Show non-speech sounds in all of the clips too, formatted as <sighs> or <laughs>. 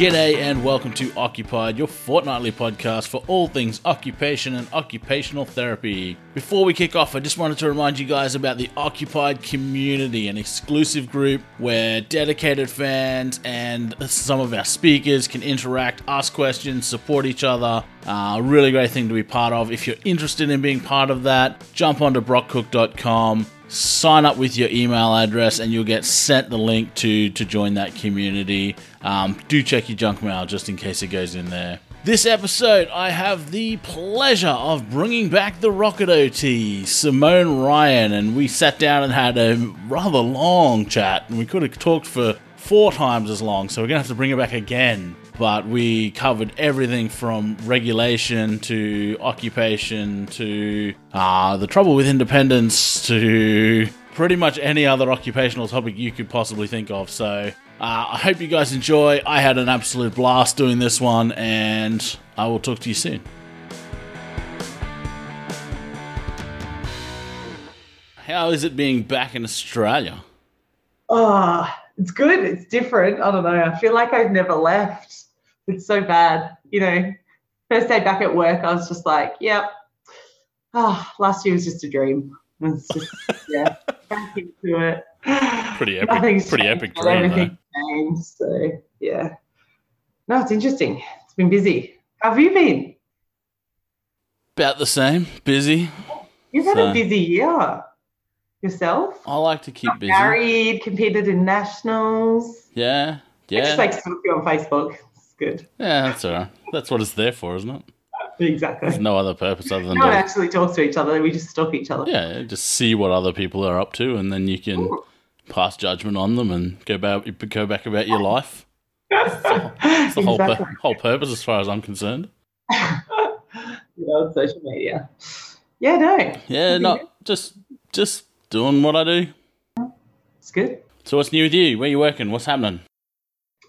G'day and welcome to Occupied, your fortnightly podcast for all things occupation and occupational therapy. Before we kick off, I just wanted to remind you guys about the Occupied community, an exclusive group where dedicated fans and some of our speakers can interact, ask questions, support each other. Uh, really great thing to be part of. If you're interested in being part of that, jump onto brockcook.com sign up with your email address and you'll get sent the link to to join that community um, do check your junk mail just in case it goes in there. This episode i have the pleasure of bringing back the rocket ot simone ryan and we sat down and had a rather long chat. And we could have talked for four times as long so we're gonna have to bring it back again. But we covered everything from regulation to occupation to uh, the trouble with independence to pretty much any other occupational topic you could possibly think of. So uh, I hope you guys enjoy. I had an absolute blast doing this one, and I will talk to you soon. How is it being back in Australia? Oh, it's good. It's different. I don't know. I feel like I've never left it's so bad. You know, first day back at work, I was just like, yep. Ah, oh, last year was just a dream. It's just, yeah, back into it. Pretty <laughs> epic. Nothing's pretty epic dream. Everything changed. So, yeah. No, it's interesting. It's been busy. How have you been? About the same. Busy. You've had so. a busy year yourself. I like to keep busy. Married, competed in nationals. Yeah, yeah. I just like stalk you on Facebook It's good. Yeah, that's all right. That's what it's there for, isn't it? Exactly. There's no other purpose other than not actually talk to each other. We just stalk each other. Yeah, just see what other people are up to, and then you can Ooh. Pass judgment on them and go back go back about your life. That's the, that's the exactly. whole whole purpose, as far as I'm concerned. <laughs> you know, social media. Yeah, no. Yeah, not just just doing what I do. It's good. So, what's new with you? Where you working? What's happening?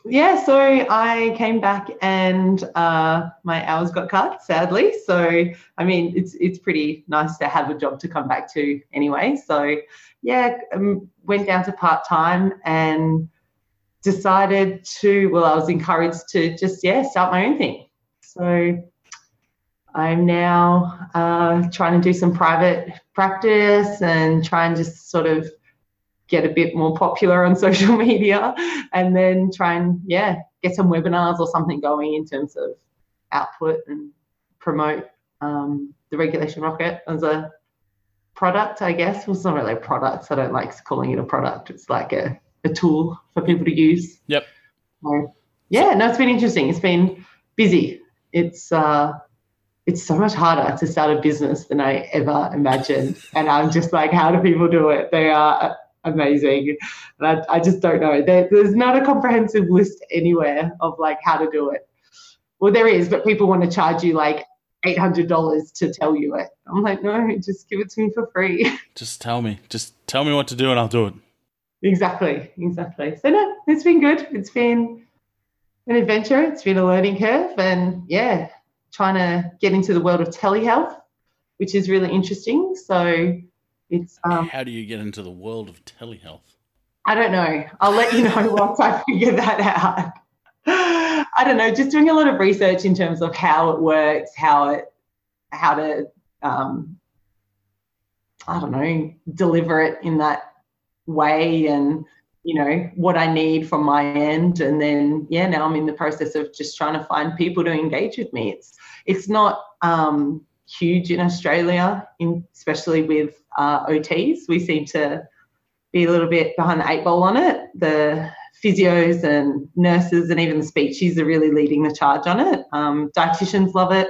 yeah, so I came back and uh, my hours got cut, sadly. So I mean, it's it's pretty nice to have a job to come back to anyway. So yeah, um, went down to part time and decided to. Well, I was encouraged to just yeah start my own thing. So I'm now uh, trying to do some private practice and try and just sort of get a bit more popular on <laughs> social media and then try and yeah get some webinars or something going in terms of output and promote um, the regulation rocket as a product i guess well it's not really a product i don't like calling it a product it's like a, a tool for people to use yep so, yeah no it's been interesting it's been busy it's uh it's so much harder to start a business than I ever imagined. And I'm just like, how do people do it? They are amazing. And I, I just don't know. There, there's not a comprehensive list anywhere of like how to do it. Well, there is, but people want to charge you like eight hundred dollars to tell you it. I'm like, no, just give it to me for free. <laughs> Just tell me. Just tell me what to do, and I'll do it. Exactly, exactly. So no, it's been good. It's been an adventure. It's been a learning curve, and yeah, trying to get into the world of telehealth, which is really interesting. So it's um, how do you get into the world of telehealth? I don't know. I'll let you know <laughs> once I figure that out. <laughs> I don't know. Just doing a lot of research in terms of how it works, how it, how to, um, I don't know, deliver it in that way, and you know what I need from my end, and then yeah, now I'm in the process of just trying to find people to engage with me. It's it's not um, huge in Australia, in, especially with uh, OTs. We seem to be a little bit behind the eight ball on it. The physios and nurses and even the speechies are really leading the charge on it. Um, dietitians love it.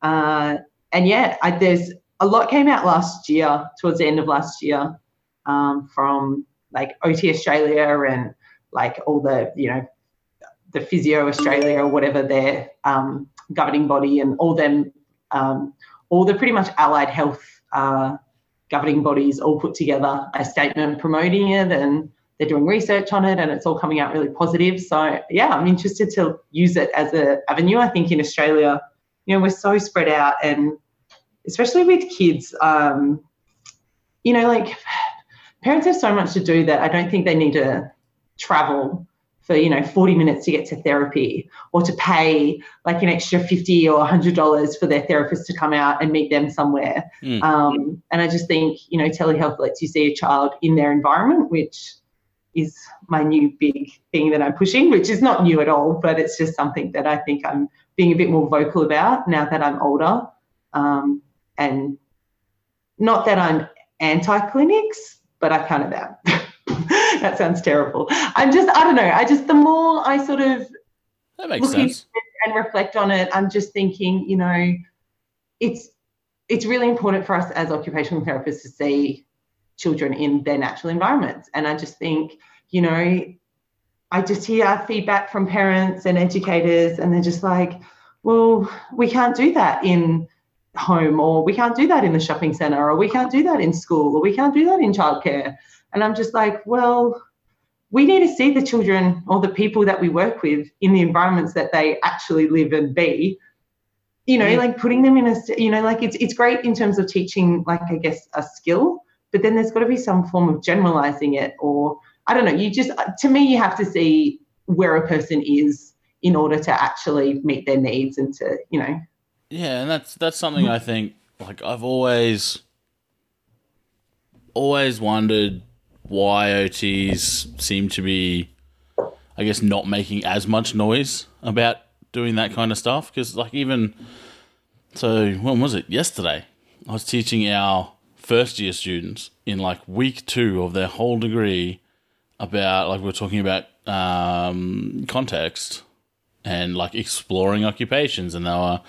Uh, and yeah, I, there's a lot came out last year, towards the end of last year, um, from like OT Australia and like all the, you know, the Physio Australia or whatever their um, governing body and all them um, all the pretty much allied health uh, governing bodies all put together a statement promoting it and they're doing research on it and it's all coming out really positive. So yeah, I'm interested to use it as an avenue. I think in Australia, you know, we're so spread out and especially with kids, um, you know, like parents have so much to do that I don't think they need to travel for you know 40 minutes to get to therapy or to pay like an extra 50 or 100 dollars for their therapist to come out and meet them somewhere mm. um, and i just think you know telehealth lets you see a child in their environment which is my new big thing that i'm pushing which is not new at all but it's just something that i think i'm being a bit more vocal about now that i'm older um, and not that i'm anti-clinics but i kind of am <laughs> that sounds terrible. I'm just, I don't know. I just, the more I sort of that makes sense and reflect on it, I'm just thinking, you know, it's it's really important for us as occupational therapists to see children in their natural environments. And I just think, you know, I just hear feedback from parents and educators, and they're just like, well, we can't do that in home, or we can't do that in the shopping centre, or we can't do that in school, or we can't do that in childcare. And I'm just like, well, we need to see the children or the people that we work with in the environments that they actually live and be. You know, yeah. like putting them in a, you know, like it's it's great in terms of teaching, like I guess a skill, but then there's got to be some form of generalizing it, or I don't know. You just, to me, you have to see where a person is in order to actually meet their needs and to, you know. Yeah, and that's that's something I think. Like I've always, always wondered why OTs seem to be, I guess, not making as much noise about doing that kind of stuff. Because, like, even so, when was it? Yesterday, I was teaching our first year students in like week two of their whole degree about, like, we are talking about um, context and like exploring occupations, and they were,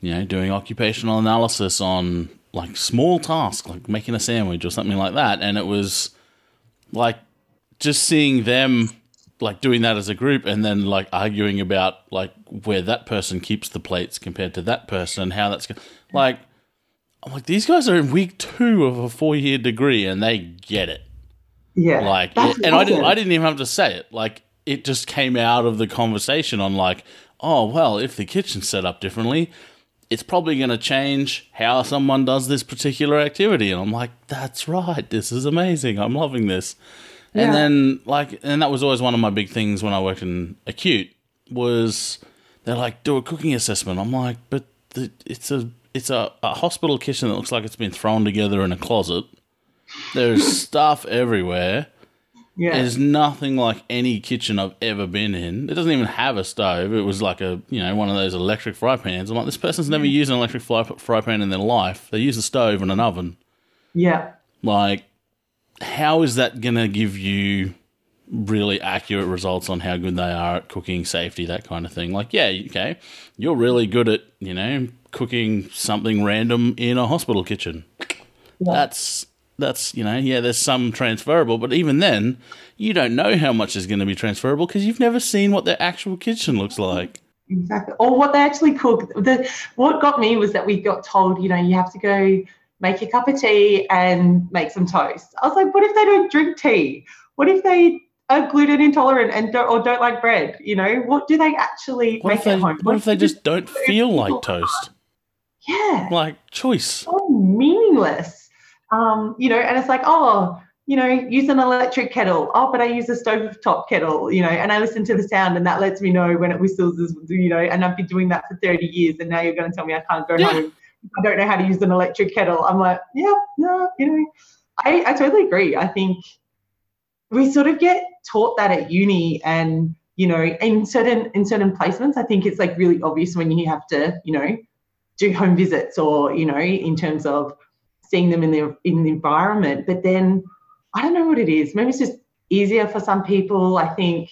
you know, doing occupational analysis on like small tasks, like making a sandwich or something like that, and it was like just seeing them like doing that as a group and then like arguing about like where that person keeps the plates compared to that person and how that's like I'm like these guys are in week two of a four year degree and they get it. Yeah, like and awesome. I didn't I didn't even have to say it. Like it just came out of the conversation on like oh well if the kitchen's set up differently it's probably going to change how someone does this particular activity. And I'm like, that's right. This is amazing. I'm loving this. Yeah. And then like, and that was always one of my big things when I worked in acute was they're like, do a cooking assessment. I'm like, but the, it's a, it's a, a hospital kitchen that looks like it's been thrown together in a closet. There's <laughs> stuff everywhere. Yeah. There's nothing like any kitchen I've ever been in. It doesn't even have a stove. It was like a, you know, one of those electric fry pans. I'm like, this person's never used an electric fry, fry pan in their life. They use a stove and an oven. Yeah. Like, how is that going to give you really accurate results on how good they are at cooking, safety, that kind of thing? Like, yeah, okay, you're really good at, you know, cooking something random in a hospital kitchen. Yeah. That's that's you know yeah there's some transferable but even then you don't know how much is going to be transferable because you've never seen what their actual kitchen looks like exactly or what they actually cook the what got me was that we got told you know you have to go make a cup of tea and make some toast i was like what if they don't drink tea what if they are gluten intolerant and don't, or don't like bread you know what do they actually what make they, at home what, what if they just don't feel like toast yeah like choice so meaningless um, you know, and it's like, oh, you know, use an electric kettle. Oh, but I use a stove top kettle, you know, and I listen to the sound and that lets me know when it whistles, you know, and I've been doing that for 30 years and now you're going to tell me I can't go yeah. home. I don't know how to use an electric kettle. I'm like, yeah, no, you know, I, I totally agree. I think we sort of get taught that at uni and, you know, in certain in certain placements, I think it's like really obvious when you have to, you know, do home visits or, you know, in terms of seeing them in the in the environment. But then I don't know what it is. Maybe it's just easier for some people. I think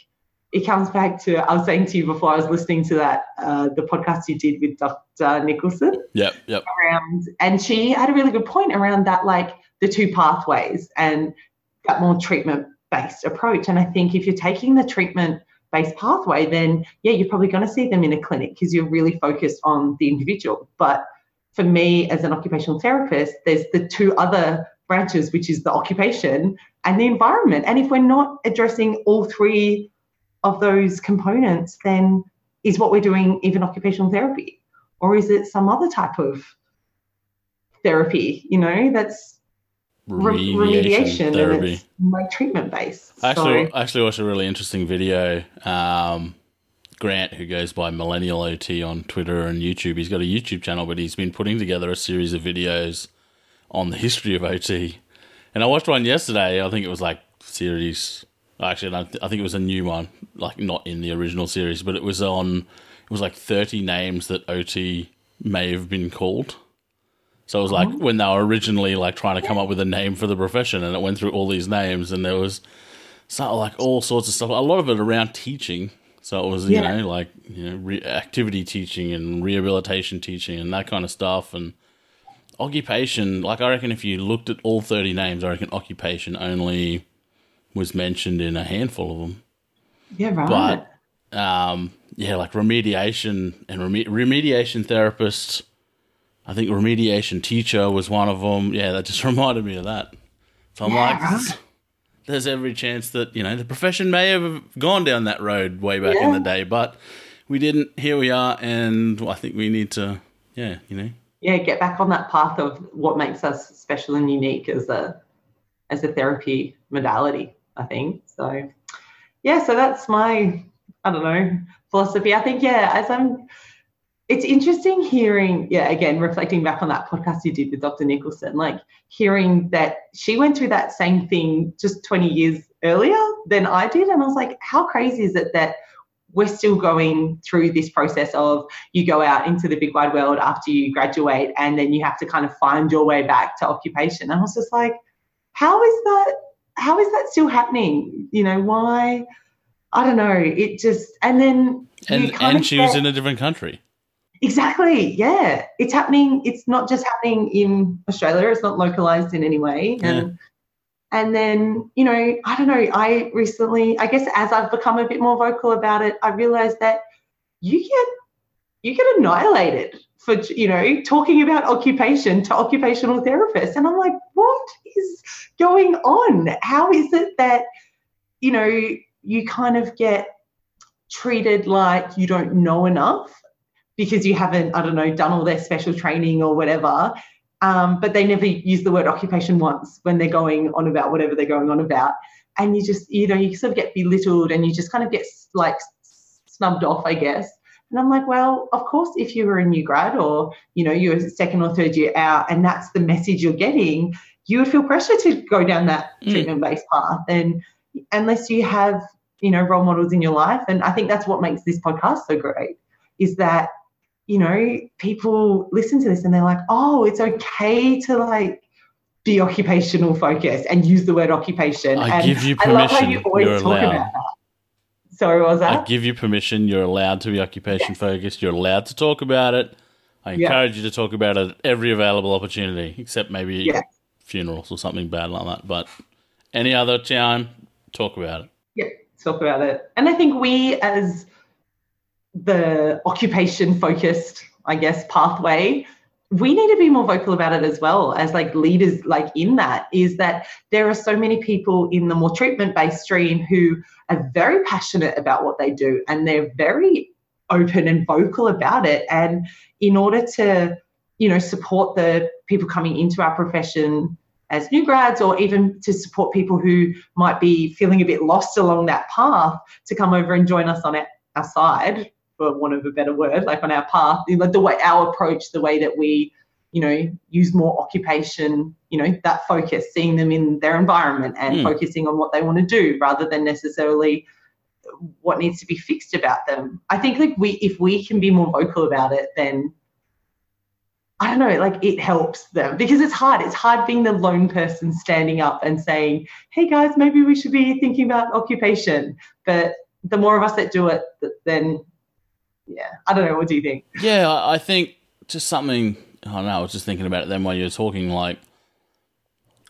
it comes back to I was saying to you before I was listening to that uh, the podcast you did with Dr. Nicholson. Yep, yep. Around and she had a really good point around that, like the two pathways and that more treatment based approach. And I think if you're taking the treatment based pathway, then yeah, you're probably going to see them in a clinic because you're really focused on the individual. But for me as an occupational therapist, there's the two other branches, which is the occupation and the environment. And if we're not addressing all three of those components, then is what we're doing even occupational therapy? Or is it some other type of therapy, you know, that's remediation, remediation therapy. and it's like treatment based. Actually, so. actually watched a really interesting video. Um, Grant, who goes by Millennial OT on Twitter and YouTube, he's got a YouTube channel, but he's been putting together a series of videos on the history of OT. And I watched one yesterday. I think it was like series. Actually, I think it was a new one, like not in the original series, but it was on. It was like thirty names that OT may have been called. So it was like oh. when they were originally like trying to come up with a name for the profession, and it went through all these names, and there was so like all sorts of stuff. A lot of it around teaching. So it was you yeah. know like you know re- activity teaching and rehabilitation teaching and that kind of stuff, and occupation. Like I reckon if you looked at all thirty names, I reckon occupation only was mentioned in a handful of them. Yeah, right. But um, yeah, like remediation and reme- remediation therapists I think remediation teacher was one of them. Yeah, that just <laughs> reminded me of that. So I'm yeah, like, there's every chance that you know the profession may have gone down that road way back yeah. in the day, but we didn't. Here we are, and I think we need to, yeah, you know, yeah, get back on that path of what makes us special and unique as a as a therapy modality. I think so. Yeah, so that's my I don't know philosophy. I think yeah, as I'm it's interesting hearing, yeah, again, reflecting back on that podcast you did with Dr. Nicholson, like hearing that she went through that same thing just 20 years earlier than I did. And I was like, how crazy is it that we're still going through this process of you go out into the big wide world after you graduate and then you have to kind of find your way back to occupation. And I was just like, how is that? How is that still happening? You know, why? I don't know. It just, and then. And, and she was in a different country. Exactly. Yeah. It's happening. It's not just happening in Australia. It's not localized in any way. Yeah. And and then, you know, I don't know, I recently, I guess as I've become a bit more vocal about it, I realized that you get you get annihilated for you know talking about occupation to occupational therapists and i'm like what is going on how is it that you know you kind of get treated like you don't know enough because you haven't, I don't know, done all their special training or whatever. Um, but they never use the word occupation once when they're going on about whatever they're going on about. And you just, you know, you sort of get belittled and you just kind of get like snubbed off, I guess. And I'm like, well, of course, if you were a new grad or, you know, you're second or third year out and that's the message you're getting, you would feel pressure to go down that mm. treatment based path. And unless you have, you know, role models in your life. And I think that's what makes this podcast so great is that you know, people listen to this and they're like, oh, it's okay to like be occupational focused and use the word occupation. I and give you permission. I love how you always You're talk allowed. about that. Sorry, was that? I give you permission. You're allowed to be occupation yes. focused. You're allowed to talk about it. I encourage yeah. you to talk about it at every available opportunity, except maybe yeah. funerals or something bad like that. But any other time, talk about it. Yeah, talk about it. And I think we as the occupation focused, I guess, pathway, we need to be more vocal about it as well as like leaders like in that is that there are so many people in the more treatment based stream who are very passionate about what they do and they're very open and vocal about it. And in order to you know support the people coming into our profession as new grads or even to support people who might be feeling a bit lost along that path to come over and join us on our side for want of a better word, like on our path, like the way our approach, the way that we, you know, use more occupation, you know, that focus, seeing them in their environment and mm. focusing on what they want to do rather than necessarily what needs to be fixed about them. I think like we if we can be more vocal about it, then I don't know, like it helps them because it's hard. It's hard being the lone person standing up and saying, hey guys, maybe we should be thinking about occupation. But the more of us that do it, then yeah, I don't know. What do you think? Yeah, I think just something. I don't know. I was just thinking about it then while you were talking. Like,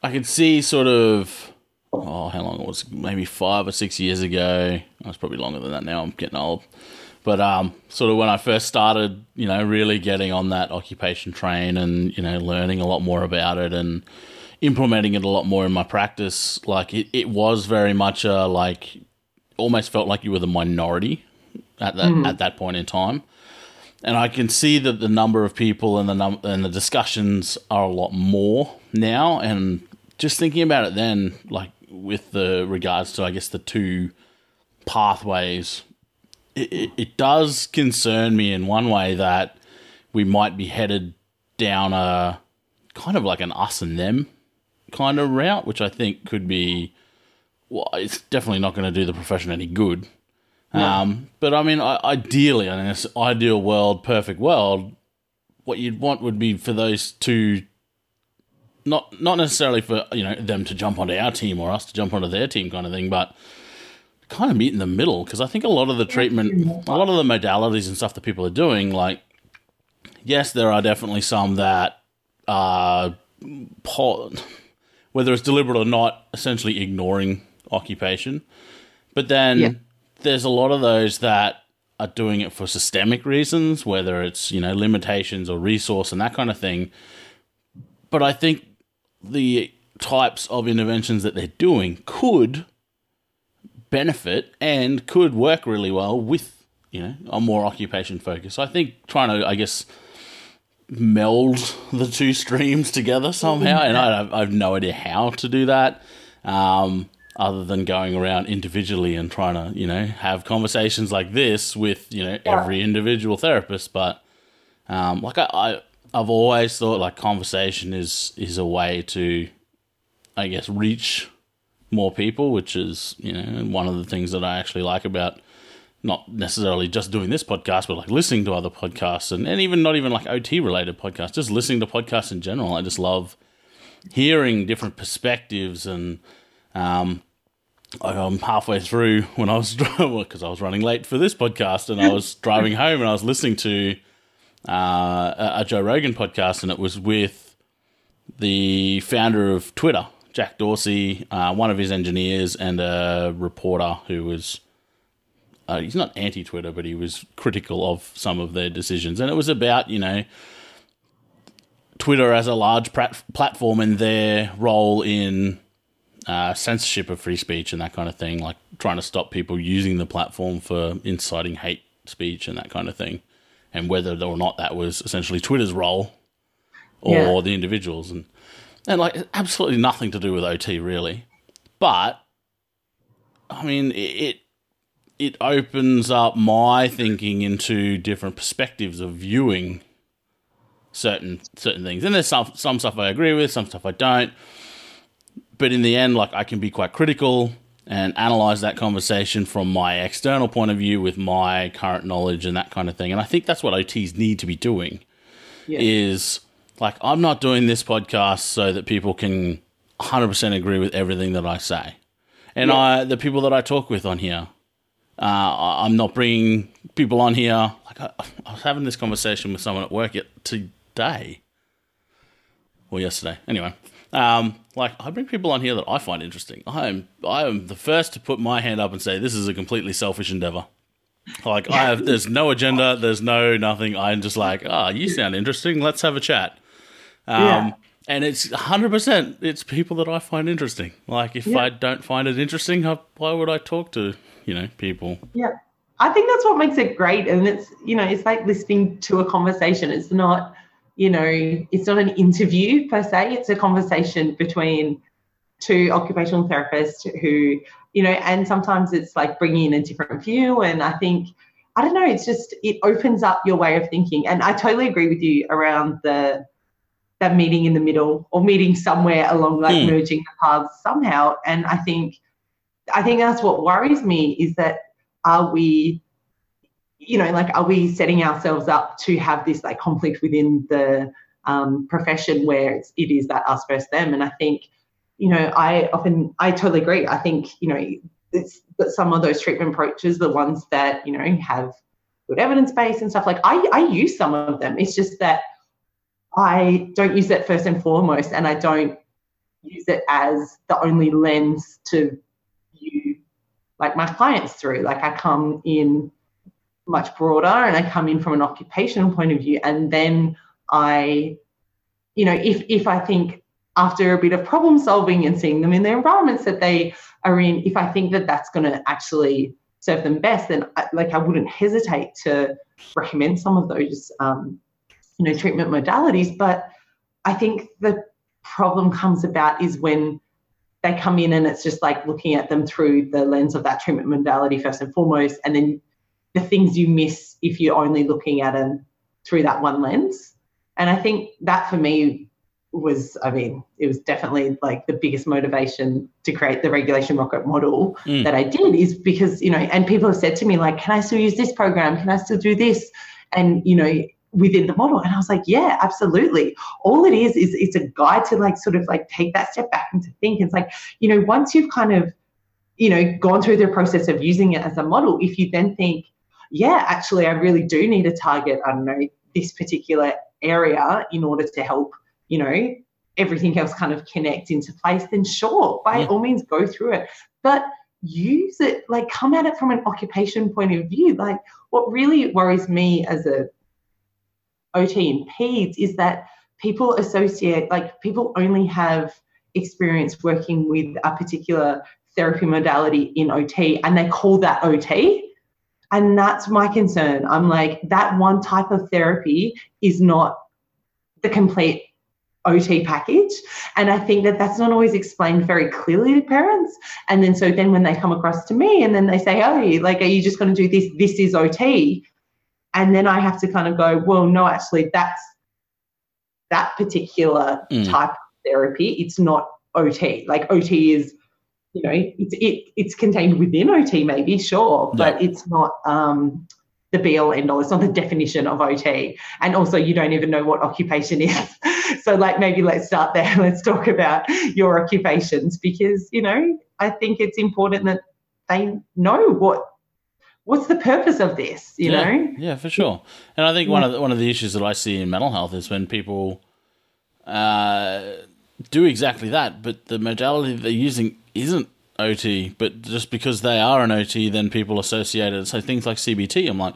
I could see sort of. Oh, how long it was? Maybe five or six years ago. I was probably longer than that now. I'm getting old. But um, sort of when I first started, you know, really getting on that occupation train and you know learning a lot more about it and implementing it a lot more in my practice. Like it, it was very much a like almost felt like you were the minority at that mm. at that point in time. And I can see that the number of people and the num- and the discussions are a lot more now, and just thinking about it then, like with the regards to, I guess, the two pathways, it, it, it does concern me in one way that we might be headed down a kind of like an us and them kind of route, which I think could be, well, it's definitely not going to do the profession any good. No. Um, but I mean, ideally, in this ideal world, perfect world, what you'd want would be for those two, not not necessarily for you know them to jump onto our team or us to jump onto their team, kind of thing, but kind of meet in the middle because I think a lot of the treatment, a lot of the modalities and stuff that people are doing, like yes, there are definitely some that are whether it's deliberate or not, essentially ignoring occupation. But then yeah. There's a lot of those that are doing it for systemic reasons, whether it's, you know, limitations or resource and that kind of thing. But I think the types of interventions that they're doing could benefit and could work really well with, you know, a more occupation focus. So I think trying to, I guess, meld the two <laughs> streams together somehow, and I have, I have no idea how to do that. Um, other than going around individually and trying to, you know, have conversations like this with, you know, yeah. every individual therapist. But um, like I, I, I've always thought like conversation is is a way to, I guess, reach more people, which is you know one of the things that I actually like about not necessarily just doing this podcast, but like listening to other podcasts and, and even not even like OT related podcasts, just listening to podcasts in general. I just love hearing different perspectives and um, I'm halfway through when I was <laughs> because I was running late for this podcast and I was <laughs> driving home and I was listening to uh, a Joe Rogan podcast and it was with the founder of Twitter, Jack Dorsey, uh, one of his engineers, and a reporter who was uh, he's not anti Twitter, but he was critical of some of their decisions. And it was about, you know, Twitter as a large prat- platform and their role in uh, censorship of free speech and that kind of thing, like trying to stop people using the platform for inciting hate speech and that kind of thing, and whether or not that was essentially Twitter's role or yeah. the individuals, and and like absolutely nothing to do with OT really, but I mean it it opens up my thinking into different perspectives of viewing certain certain things. And there's some some stuff I agree with, some stuff I don't. But in the end, like I can be quite critical and analyze that conversation from my external point of view with my current knowledge and that kind of thing. And I think that's what OTs need to be doing. Yeah. Is like I'm not doing this podcast so that people can 100% agree with everything that I say. And yeah. I the people that I talk with on here uh, I'm not bringing people on here. Like I, I, was having this conversation with someone at work today or yesterday. Anyway, um, like I bring people on here that I find interesting. I am I am the first to put my hand up and say this is a completely selfish endeavor. Like I have, there's no agenda, there's no nothing. I'm just like, ah, oh, you sound interesting. Let's have a chat. Um, yeah. And it's 100%. It's people that I find interesting. Like, if yeah. I don't find it interesting, why would I talk to you know, people. Yeah. I think that's what makes it great. And it's, you know, it's like listening to a conversation. It's not, you know, it's not an interview per se. It's a conversation between two occupational therapists who, you know, and sometimes it's like bringing in a different view. And I think, I don't know, it's just, it opens up your way of thinking. And I totally agree with you around the, that meeting in the middle or meeting somewhere along like hmm. merging the paths somehow. And I think, I think that's what worries me is that are we, you know, like are we setting ourselves up to have this like conflict within the um, profession where it's, it is that us versus them? And I think, you know, I often I totally agree. I think you know it's that some of those treatment approaches, the ones that you know have good evidence base and stuff like I I use some of them. It's just that I don't use it first and foremost, and I don't use it as the only lens to view like my clients through. Like I come in much broader and I come in from an occupational point of view. And then I, you know, if if I think after a bit of problem solving and seeing them in the environments that they are in, if I think that that's going to actually serve them best, then I, like I wouldn't hesitate to recommend some of those, um, you know, treatment modalities. But I think the problem comes about is when they come in and it's just like looking at them through the lens of that treatment modality first and foremost, and then the things you miss if you're only looking at them through that one lens. And I think that for me was, I mean, it was definitely like the biggest motivation to create the regulation rocket model mm. that I did is because, you know, and people have said to me, like, can I still use this program? Can I still do this? And, you know, within the model. And I was like, yeah, absolutely. All it is is it's a guide to like sort of like take that step back and to think. It's like, you know, once you've kind of, you know, gone through the process of using it as a model, if you then think, yeah, actually, I really do need to target, I don't know, this particular area in order to help, you know, everything else kind of connect into place, then sure, by yeah. all means, go through it. But use it, like come at it from an occupation point of view. Like what really worries me as a OT and PEDS is that people associate, like people only have experience working with a particular therapy modality in OT and they call that OT. And that's my concern. I'm like, that one type of therapy is not the complete OT package. And I think that that's not always explained very clearly to parents. And then so then when they come across to me and then they say, oh, like, are you just going to do this? This is OT. And then I have to kind of go, well, no, actually, that's that particular mm. type of therapy. It's not OT. Like OT is, you know, it's it, it's contained within OT, maybe, sure, but it's not um, the be all end all. It's not the definition of OT. And also, you don't even know what occupation is. <laughs> so, like, maybe let's start there. <laughs> Let's talk about your occupations because, you know, I think it's important that they know what what's the purpose of this? You yeah, know? Yeah, for sure. And I think yeah. one of the, one of the issues that I see in mental health is when people uh, do exactly that, but the modality they're using isn't OT, but just because they are an OT, then people associate it. So things like CBT, I'm like,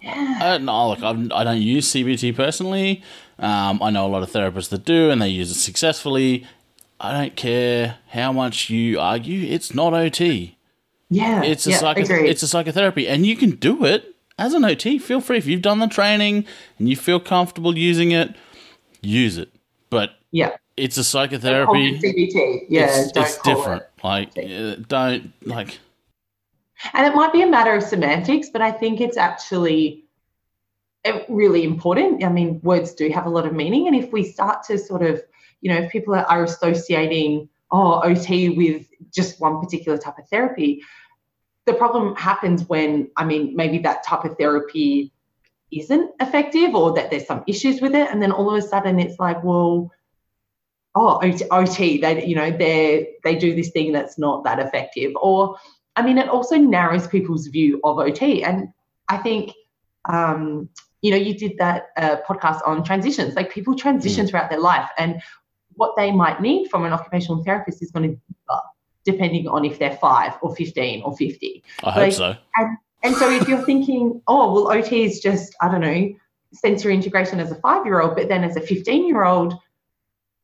yeah. I don't know. Like I'm, I do not use CBT personally. Um, I know a lot of therapists that do, and they use it successfully. I don't care how much you argue; it's not OT. Yeah, it's a yeah, psycho- it's a psychotherapy, and you can do it as an OT. Feel free if you've done the training and you feel comfortable using it, use it. But yeah, it's a psychotherapy. CBT, yeah, it's, it's different. It. Like, uh, don't like. And it might be a matter of semantics, but I think it's actually eh, really important. I mean, words do have a lot of meaning, and if we start to sort of, you know, if people are associating oh OT with just one particular type of therapy, the problem happens when, I mean, maybe that type of therapy isn't effective or that there's some issues with it. And then all of a sudden it's like, well, oh, OT, they, you know, they they do this thing that's not that effective. Or, I mean, it also narrows people's view of OT. And I think, um, you know, you did that uh, podcast on transitions. Like people transition mm. throughout their life, and what they might need from an occupational therapist is going to differ depending on if they're five or 15 or 50. I like, hope so. And, and so if you're thinking, oh, well, OT is just, I don't know, sensory integration as a five year old, but then as a 15 year old,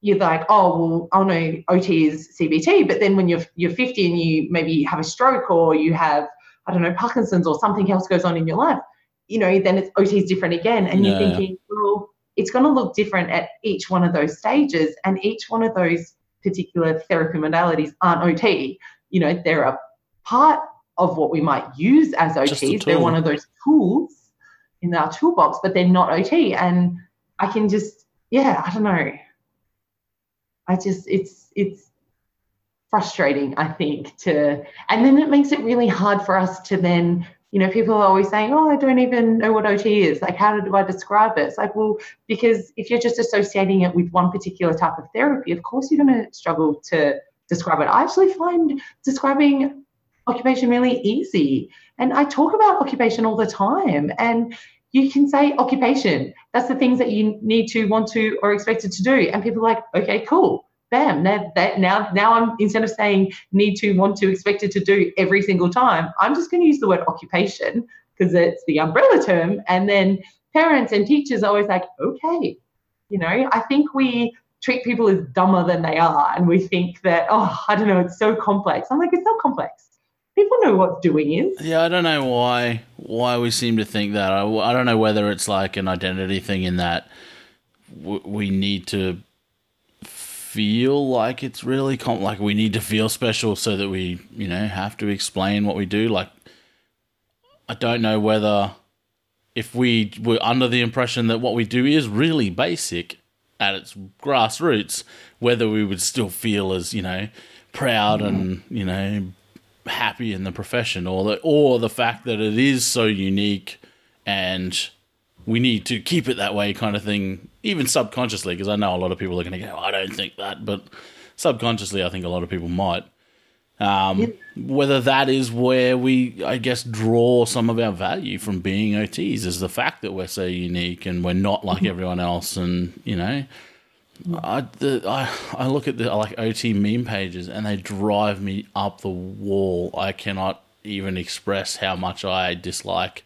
you're like, oh, well, oh no, OT is CBT. But then when you're, you're 50 and you maybe have a stroke or you have, I don't know, Parkinson's or something else goes on in your life, you know, then it's OT is different again. And you're thinking, well, it's going to look different at each one of those stages. And each one of those particular therapy modalities aren't OT. You know, they're a part of what we might use as OTs. They're one of those tools in our toolbox, but they're not OT. And I can just, yeah, I don't know. I just, it's, it's frustrating, I think, to, and then it makes it really hard for us to then you know, people are always saying, "Oh, I don't even know what OT is. Like, how do I describe it?" It's like, well, because if you're just associating it with one particular type of therapy, of course you're going to struggle to describe it. I actually find describing occupation really easy, and I talk about occupation all the time. And you can say occupation. That's the things that you need to, want to, or expected to do. And people are like, okay, cool bam, now, that, now, now I'm instead of saying need to, want to, expected to do every single time, I'm just going to use the word occupation because it's the umbrella term. And then parents and teachers are always like, okay, you know, I think we treat people as dumber than they are, and we think that, oh, I don't know, it's so complex. I'm like, it's not complex. People know what doing is. Yeah, I don't know why why we seem to think that. I, I don't know whether it's like an identity thing in that we need to feel like it's really com- like we need to feel special so that we, you know, have to explain what we do. Like, I don't know whether if we were under the impression that what we do is really basic at its grassroots, whether we would still feel as, you know, proud mm. and, you know, happy in the profession or the, or the fact that it is so unique and we need to keep it that way kind of thing, even subconsciously, because I know a lot of people are going to go, I don't think that, but subconsciously, I think a lot of people might. Um, Whether that is where we, I guess, draw some of our value from being OTs is the fact that we're so unique and we're not like everyone else, and you know, I, the, I I look at the like OT meme pages and they drive me up the wall. I cannot even express how much I dislike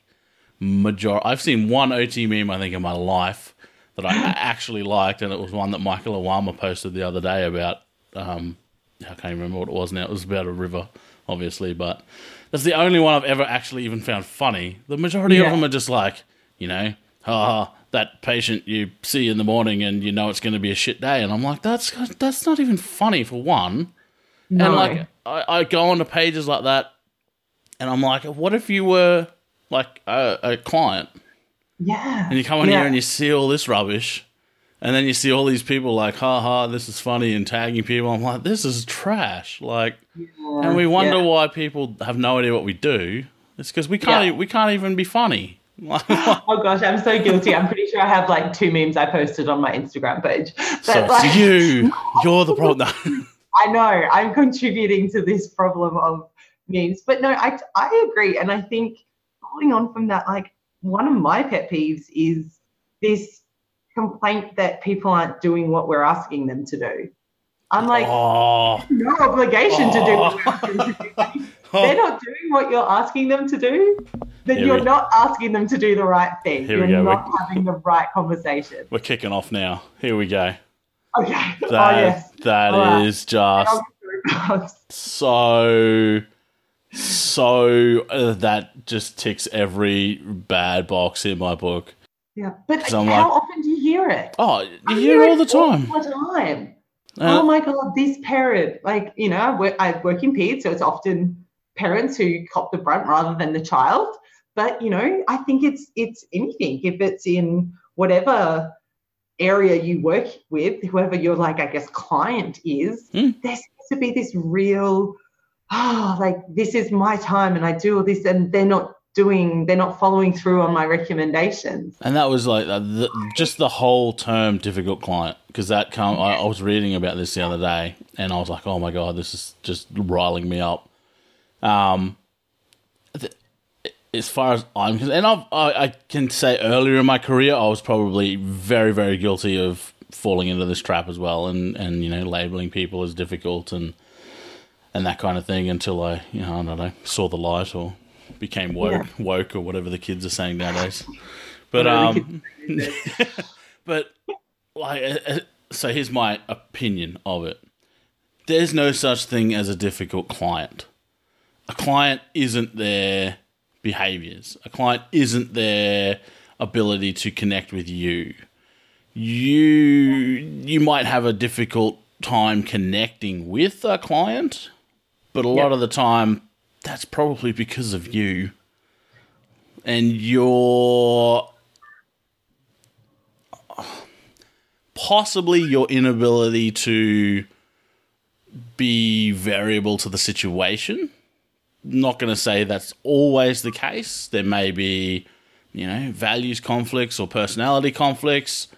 major. I've seen one OT meme I think in my life that I <laughs> actually liked, and it was one that Michael Iwama posted the other day about. Um, I can't remember what it was now. It was about a river, obviously, but that's the only one I've ever actually even found funny. The majority Yeah. of them are just like, you know, ha that patient you see in the morning and you know it's going to be a shit day, and I'm like, that's that's not even funny for one. No. And like, I, I go onto pages like that, and I'm like, what if you were like a, a client yeah. and you come in yeah. here and you see all this rubbish, and then you see all these people like, ha ha, this is funny, and tagging people. I'm like, this is trash. Like, and we wonder yeah. why people have no idea what we do. It's because we can't, Yeah. we can't even be funny. <laughs> Oh gosh, I'm so guilty. I'm pretty sure I have like two memes I posted on my Instagram page. But so like, you. <laughs> You're the problem. No. <laughs> I know I'm contributing to this problem of memes. But no, I I agree, and I think following on from that, like one of my pet peeves is this complaint that people aren't doing what we're asking them to do. I'm like, oh, no obligation to do what we're asking them to do. They're not doing what you're asking them to do, then Here you're we- not asking them to do the right thing. Here you're go. not having the right conversation. we're kicking off now. Here we go. Okay. <laughs> That, oh yes. that All right. is just I'll get through it. so so uh, that just ticks every bad box in my book. Yeah, but how like- often do you hear it? Oh, you I hear it all the time. All the time. Uh, oh my god, this parent, like you know, I work, I work in peds, so it's often parents who cop the brunt rather than the child. But you know, I think it's it's anything. If it's in whatever area you work with, whoever your like, I guess, client is, Hmm. there seems to be this real, oh, like this is my time and I do all this, and they're not doing, they're not following through on my recommendations. and that was like uh, the, just the whole term difficult client because that come I, I was reading about this the other day and I was like, oh my god, this is just riling me up. Um, th- as far as I'm concerned, and I've, I, I can say earlier in my career, I was probably very, very guilty of falling into this trap as well, and and you know labeling people as difficult and and that kind of thing until I, you know, I don't know, saw the light or became woke, woke or whatever the kids are saying nowadays. <laughs> But um, <laughs> but like, uh, uh, so here's my opinion of it. There's no such thing as a difficult client. A client isn't their behaviors. A client isn't their ability to connect with you. You you might have a difficult time connecting with a client, but a lot Yeah. of the time that's probably because of you and your possibly your inability to be variable to the situation. Not going to say that's always the case. There may be, you know, values conflicts or personality conflicts.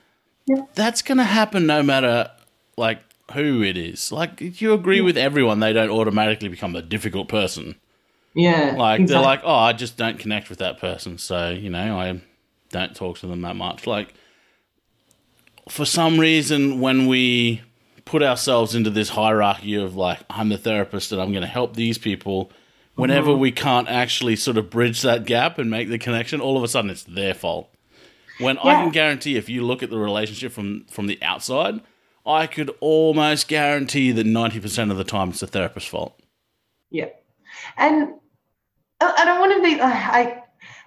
Yeah. That's going to happen no matter like who it is. Like if you agree with everyone, they don't automatically become a difficult person. Yeah. Like exactly. they're like, oh, I just don't connect with that person, so you know, I don't talk to them that much. Like for some reason, when we put ourselves into this hierarchy of like, I'm the therapist and I'm going to help these people. Whenever mm-hmm. we can't actually sort of bridge that gap and make the connection, all of a sudden it's their fault. When I can guarantee, if you look at the relationship from from the outside, I could almost guarantee that ninety percent of the time it's the therapist's fault. Yeah, and uh, I I don't want to be. Uh, I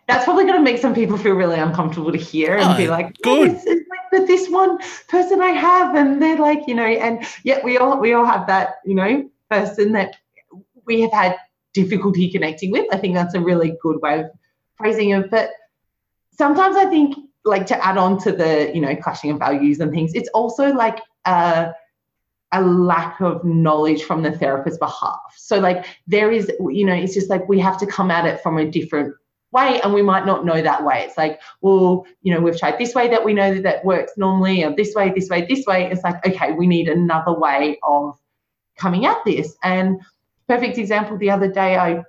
that's probably going to make some people feel really uncomfortable to hear and Oh, be like, good. "This is like the this one person I have, and they're like, you know, and yet we all we all have that, you know, person that we have had difficulty connecting with. I think that's a really good way of phrasing it. But sometimes I think like to add on to the, you know, clashing of values and things, it's also like a, a lack of knowledge from the therapist's behalf. So like there is, you know, it's just like we have to come at it from a different way and we might not know that way it's like well you know we've tried this way that we know that that works normally or this way this way this way it's like okay we need another way of coming at this and perfect example the other day i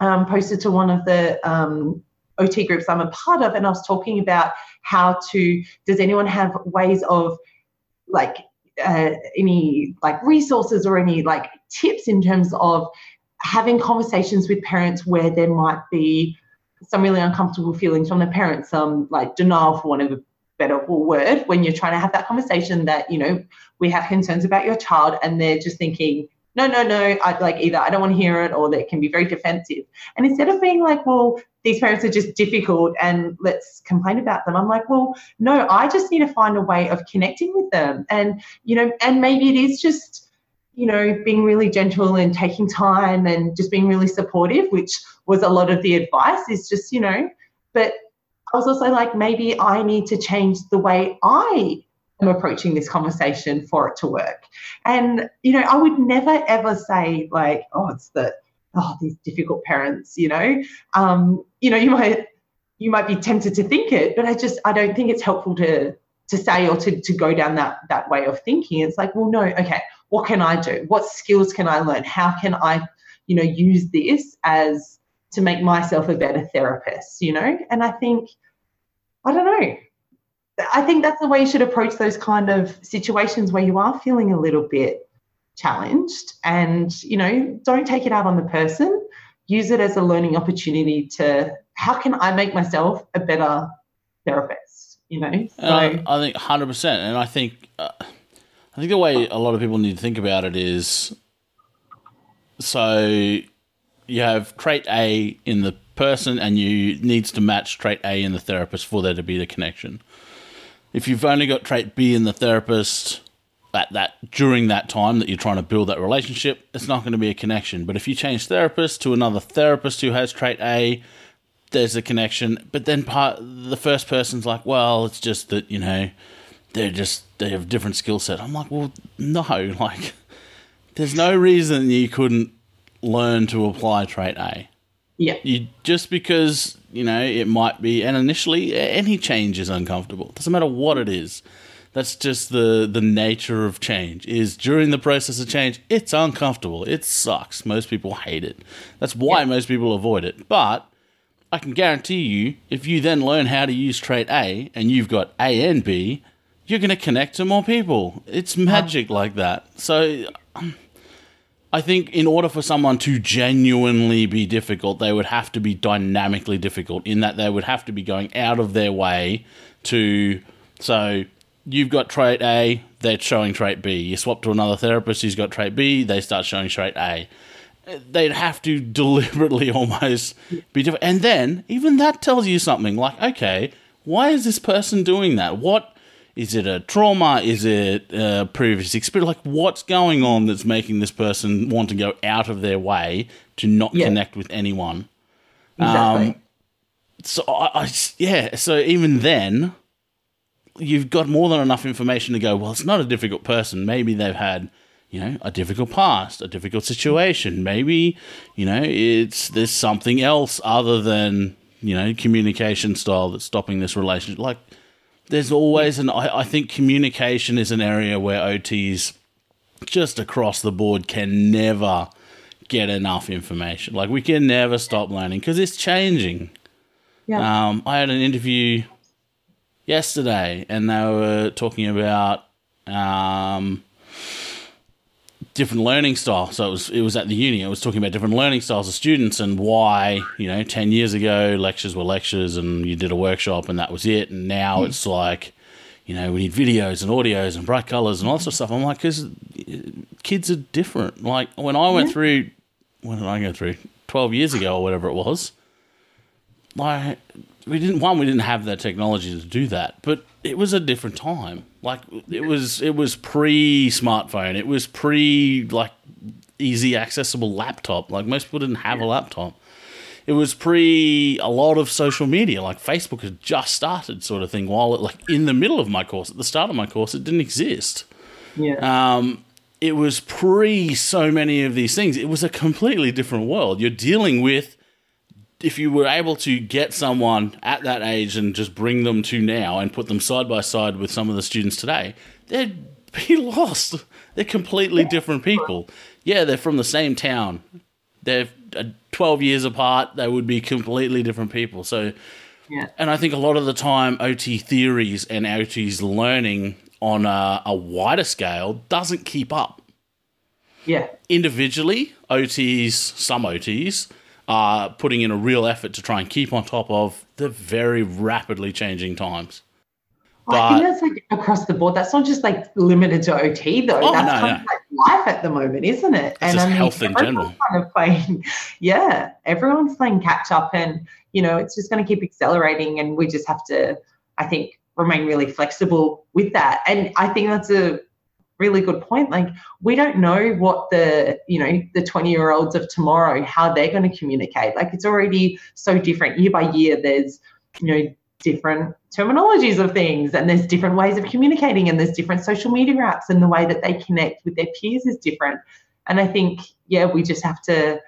um, posted to one of the um, ot groups i'm a part of and i was talking about how to does anyone have ways of like uh, any like resources or any like tips in terms of having conversations with parents where there might be some really uncomfortable feelings from the parents, some like denial for want of a better word, when you're trying to have that conversation that, you know, we have concerns about your child and they're just thinking, no, no, no, I like either I don't want to hear it or they can be very defensive. And instead of being like, well, these parents are just difficult and let's complain about them, I'm like, well, no, I just need to find a way of connecting with them. And, you know, and maybe it is just, you know, being really gentle and taking time and just being really supportive, which was a lot of the advice is just, you know, but I was also like, maybe I need to change the way I am approaching this conversation for it to work. And, you know, I would never ever say, like, oh, it's the, oh, these difficult parents, you know. Um, you know, you might you might be tempted to think it, but I just I don't think it's helpful to to say or to, to go down that that way of thinking. It's like, well, no, okay, what can I do? What skills can I learn? How can I, you know, use this as to make myself a better therapist, you know? And I think, I don't know. I think that's the way you should approach those kind of situations where you are feeling a little bit challenged and, you know, don't take it out on the person. Use it as a learning opportunity to how can I make myself a better therapist, you know? So, I, I think 100%. And I think, uh, I think the way a lot of people need to think about it is so you have trait A in the person and you needs to match trait A in the therapist for there to be the connection. If you've only got trait B in the therapist at that during that time that you're trying to build that relationship, it's not going to be a connection. But if you change therapist to another therapist who has trait A, there's a connection. But then part the first person's like, well, it's just that, you know, they're just they have different skill set. I'm like, well, no, <laughs> like there's no reason you couldn't learn to apply trait A. Yeah. You just because you know it might be, and initially any change is uncomfortable. Doesn't matter what it is. That's just the the nature of change. Is during the process of change, it's uncomfortable. It sucks. Most people hate it. That's why yeah. most people avoid it. But I can guarantee you, if you then learn how to use trait A and you've got A and B, you're going to connect to more people. It's magic like that. So um, I think in order for someone to genuinely be difficult, they would have to be dynamically difficult in that they would have to be going out of their way to. So you've got trait A, they're showing trait B. You swap to another therapist who's got trait B, they start showing trait A. They'd have to <laughs> deliberately almost be different. And then, even that tells you something like, okay, why is this person doing that? What is it a trauma? Is it a previous experience? Like, what's going on that's making this person want to go out of their way to not yeah. connect with anyone? Exactly. Um, so, I, I, yeah, so even then, you've got more than enough information to go, well, it's not a difficult person. Maybe they've had, you know, a difficult past, a difficult situation. Maybe, you know, it's there's something else other than, you know, communication style that's stopping this relationship. Like, there's always an I, I think communication is an area where OTs just across the board can never get enough information. Like we can never stop learning because it's changing. Yeah. Um, I had an interview yesterday, and they were talking about um, different learning styles. So it was it was at the uni. I was talking about different learning styles of students and why you know ten years ago lectures were lectures and you did a workshop and that was it. And now mm. it's like you know we need videos and audios and bright colors and all that sort of stuff. I'm like because kids are different. Like when I went yeah. through when did I go through twelve years ago or whatever it was. Like we didn't one we didn't have the technology to do that, but it was a different time. Like it was it was pre smartphone. It was pre like easy accessible laptop. Like most people didn't have a laptop. It was pre a lot of social media. Like Facebook had just started, sort of thing. While it like in the middle of my course, at the start of my course, it didn't exist. Yeah. Um, it was pre so many of these things. It was a completely different world. You're dealing with if you were able to get someone at that age and just bring them to now and put them side by side with some of the students today, they'd be <laughs> lost. They're completely different people. Yeah, they're from the same town. They're uh, 12 years apart. They would be completely different people. So, Yeah. and I think a lot of the time, OT theories and OT's learning on a, a wider scale doesn't keep up Yeah. individually, OTs, some OTs, are putting in a real effort to try and keep on top of the very rapidly changing times. I think that's like across the board. That's not just like limited to OT though. Oh, that's no, kind of like life at the moment, isn't it? It's just health in general. Kind of playing, <laughs> yeah. Everyone's playing catch up, and you know it's just going to keep accelerating, and we just have to, I think, remain really flexible with that. And I think that's a really good point. Like we don't know what the you know the 20 year olds of tomorrow how they're going to communicate. Like it's already so different year by year. There's you know different terminologies of things and there's different ways of communicating and there's different social media apps and the way that they connect with their peers is different and i think yeah we just have to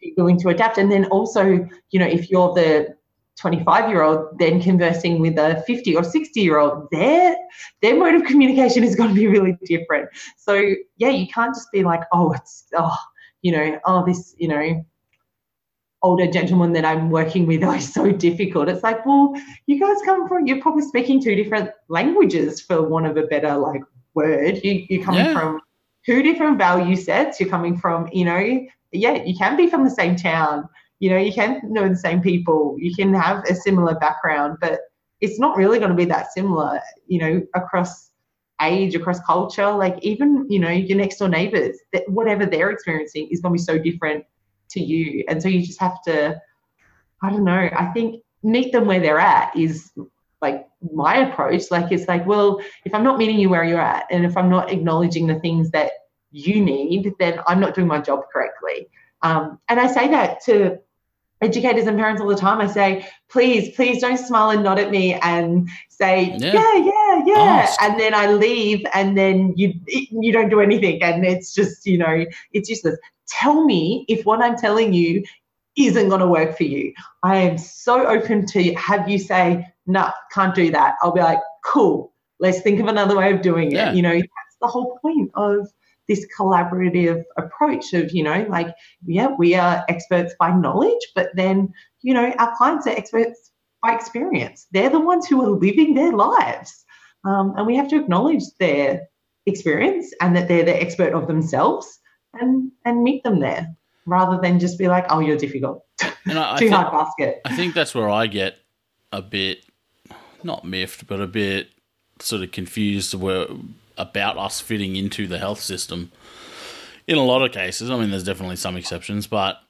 be willing to adapt and then also you know if you're the 25 year old then conversing with a 50 or 60 year old their their mode of communication is going to be really different so yeah you can't just be like oh it's oh you know oh this you know older gentleman that I'm working with <laughs> are so difficult. It's like, well, you guys come from you're probably speaking two different languages for want of a better like word. You you're coming Yeah. from two different value sets. You're coming from, you know, yeah, you can be from the same town, you know, you can know the same people, you can have a similar background, but it's not really going to be that similar, you know, across age, across culture, like even, you know, your next door neighbors, that whatever they're experiencing is going to be so different to you. And so you just have to, I don't know, I think meet them where they're at is like my approach. Like, it's like, well, if I'm not meeting you where you're at, and if I'm not acknowledging the things that you need, then I'm not doing my job correctly. Um, and I say that to educators and parents all the time. I say, please, please don't smile and nod at me and say, Yeah. yeah, yeah, yeah. Ask. And then I leave and then you you don't do anything. And it's just, you know, it's useless. Tell me if what I'm telling you isn't going to work for you. I am so open to have you say, no, can't do that. I'll be like, cool, let's think of another way of doing it. Yeah. You know, that's the whole point of this collaborative approach of, you know, like, yeah, we are experts by knowledge, but then, you know, our clients are experts by experience. They're the ones who are living their lives. Um, and we have to acknowledge their experience and that they're the expert of themselves and, and meet them there rather than just be like, oh, you're difficult. And I, I, <laughs> Too hard basket. I think that's where I get a bit, not miffed, but a bit sort of confused where, about us fitting into the health system. In a lot of cases, I mean, there's definitely some exceptions, but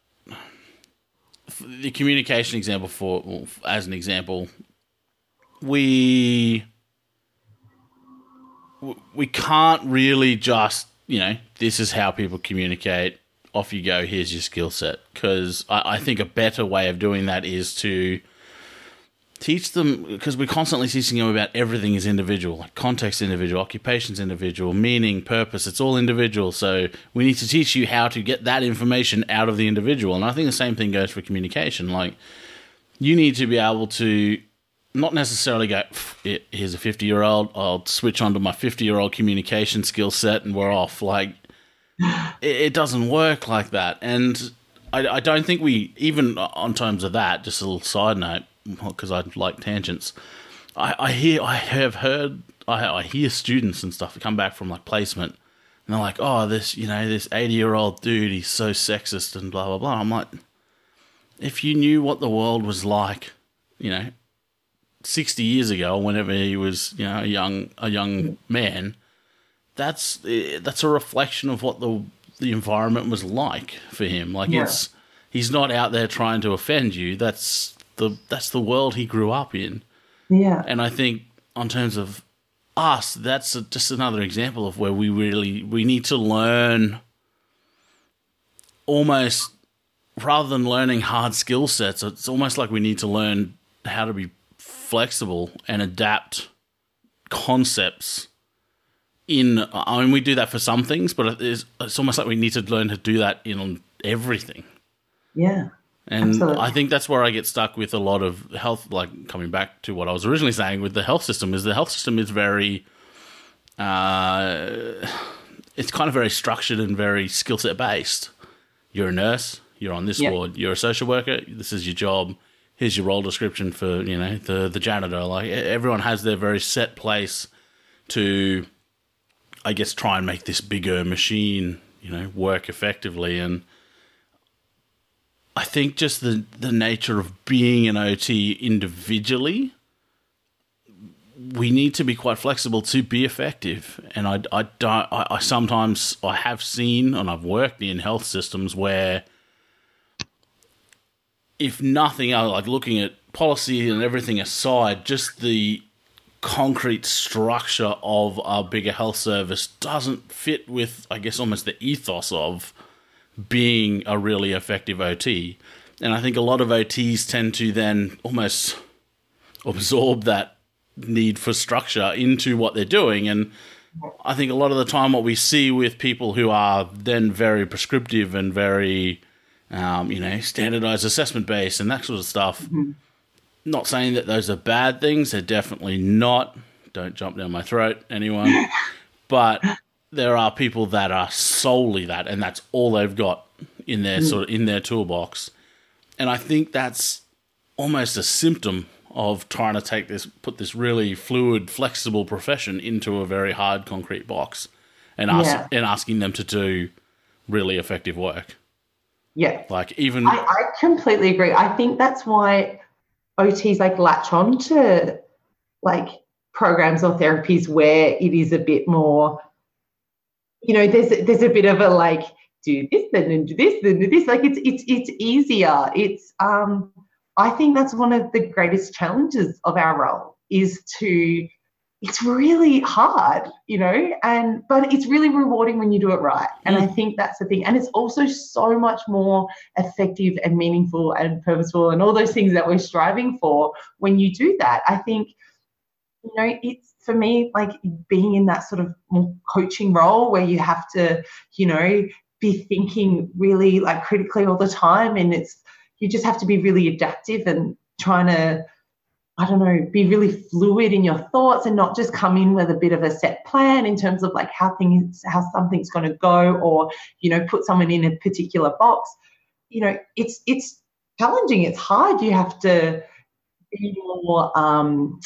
the communication example for, as an example, we we can't really just you know this is how people communicate off you go here's your skill set because I, I think a better way of doing that is to teach them because we're constantly teaching them about everything is individual like context individual occupations individual meaning purpose it's all individual. So we need to teach you how to get that information out of the individual. And i think the same thing goes for communication. Like you need to be able to not necessarily go "Pff, here's a 50 year old i'll switch onto my 50 year old communication skill set and we're off. Like it, it doesn't work like that. And I, I don't think we even on terms of that just a little side note because i like tangents. I, I hear i have heard I, I hear students and stuff come back from like placement and they're like oh this you know this 80 year old dude he's so sexist and blah blah blah. I'm like if you knew what the world was like you know 60 years ago whenever he was you know a young a young man that's eh, that's a reflection of what the the environment was like for him. Like Yeah. it's he's not out there trying to offend you. That's the that's the world he grew up in. Yeah. And I think on terms of us, that's a, just another example of where we really we need to learn almost rather than learning hard skill sets. It's almost like we need to learn how to be flexible and adapt concepts in I mean we do that for some things, but it's, it's almost like we need to learn to do that in everything. Yeah. And Absolutely. I think that's where I get stuck with a lot of health, like coming back to what I was originally saying with the health system, is the health system is very, uh, it's kind of very structured and very skill set based. You're a nurse, you're on this ward, you're a social worker, this is your job, here's your role description for, you know, the, the janitor. Like everyone has their very set place to, I guess, try and make this bigger machine, you know, work effectively. And, I think just the the nature of being an OT individually, we need to be quite flexible to be effective. And I, I don't. I, I sometimes I have seen and I've worked in health systems where, if nothing else, like looking at policy and everything aside, just the concrete structure of a bigger health service doesn't fit with, I guess, almost the ethos of being a really effective OT. And I think a lot of OTs tend to then almost absorb that need for structure into what they're doing. And I think a lot of the time, what we see with people who are then very prescriptive and very, um, you know, standardized assessment based and that sort of stuff. Not saying that those are bad things, they're definitely not. Don't jump down my throat, anyone. <laughs> but there are people that are solely that, and that's all they've got in their hmm. sort of in their toolbox. And I think that's almost a symptom of trying to take this, put this really fluid, flexible profession into a very hard concrete box, and ask Yeah. and asking them to do really effective work. Yeah. Like even I, I completely agree. I think that's why OTs like latch on to like programs or therapies where it is a bit more, you know, there's there's a bit of a like do this then and do this then do this. Like it's it's it's easier. It's um I think that's one of the greatest challenges of our role is to it's really hard, you know, and but it's really rewarding when you do it right. And I think that's the thing. And it's also so much more effective and meaningful and purposeful and all those things that we're striving for when you do that. I think, you know, it's for me like being in that sort of more coaching role where you have to, you know, be thinking really like critically all the time. And it's, you just have to be really adaptive and trying to, I don't know, be really fluid in your thoughts and not just come in with a bit of a set plan in terms of like how things, how something's going to go, or you know, put someone in a particular box. You know, it's it's challenging. It's hard. You have to be more um,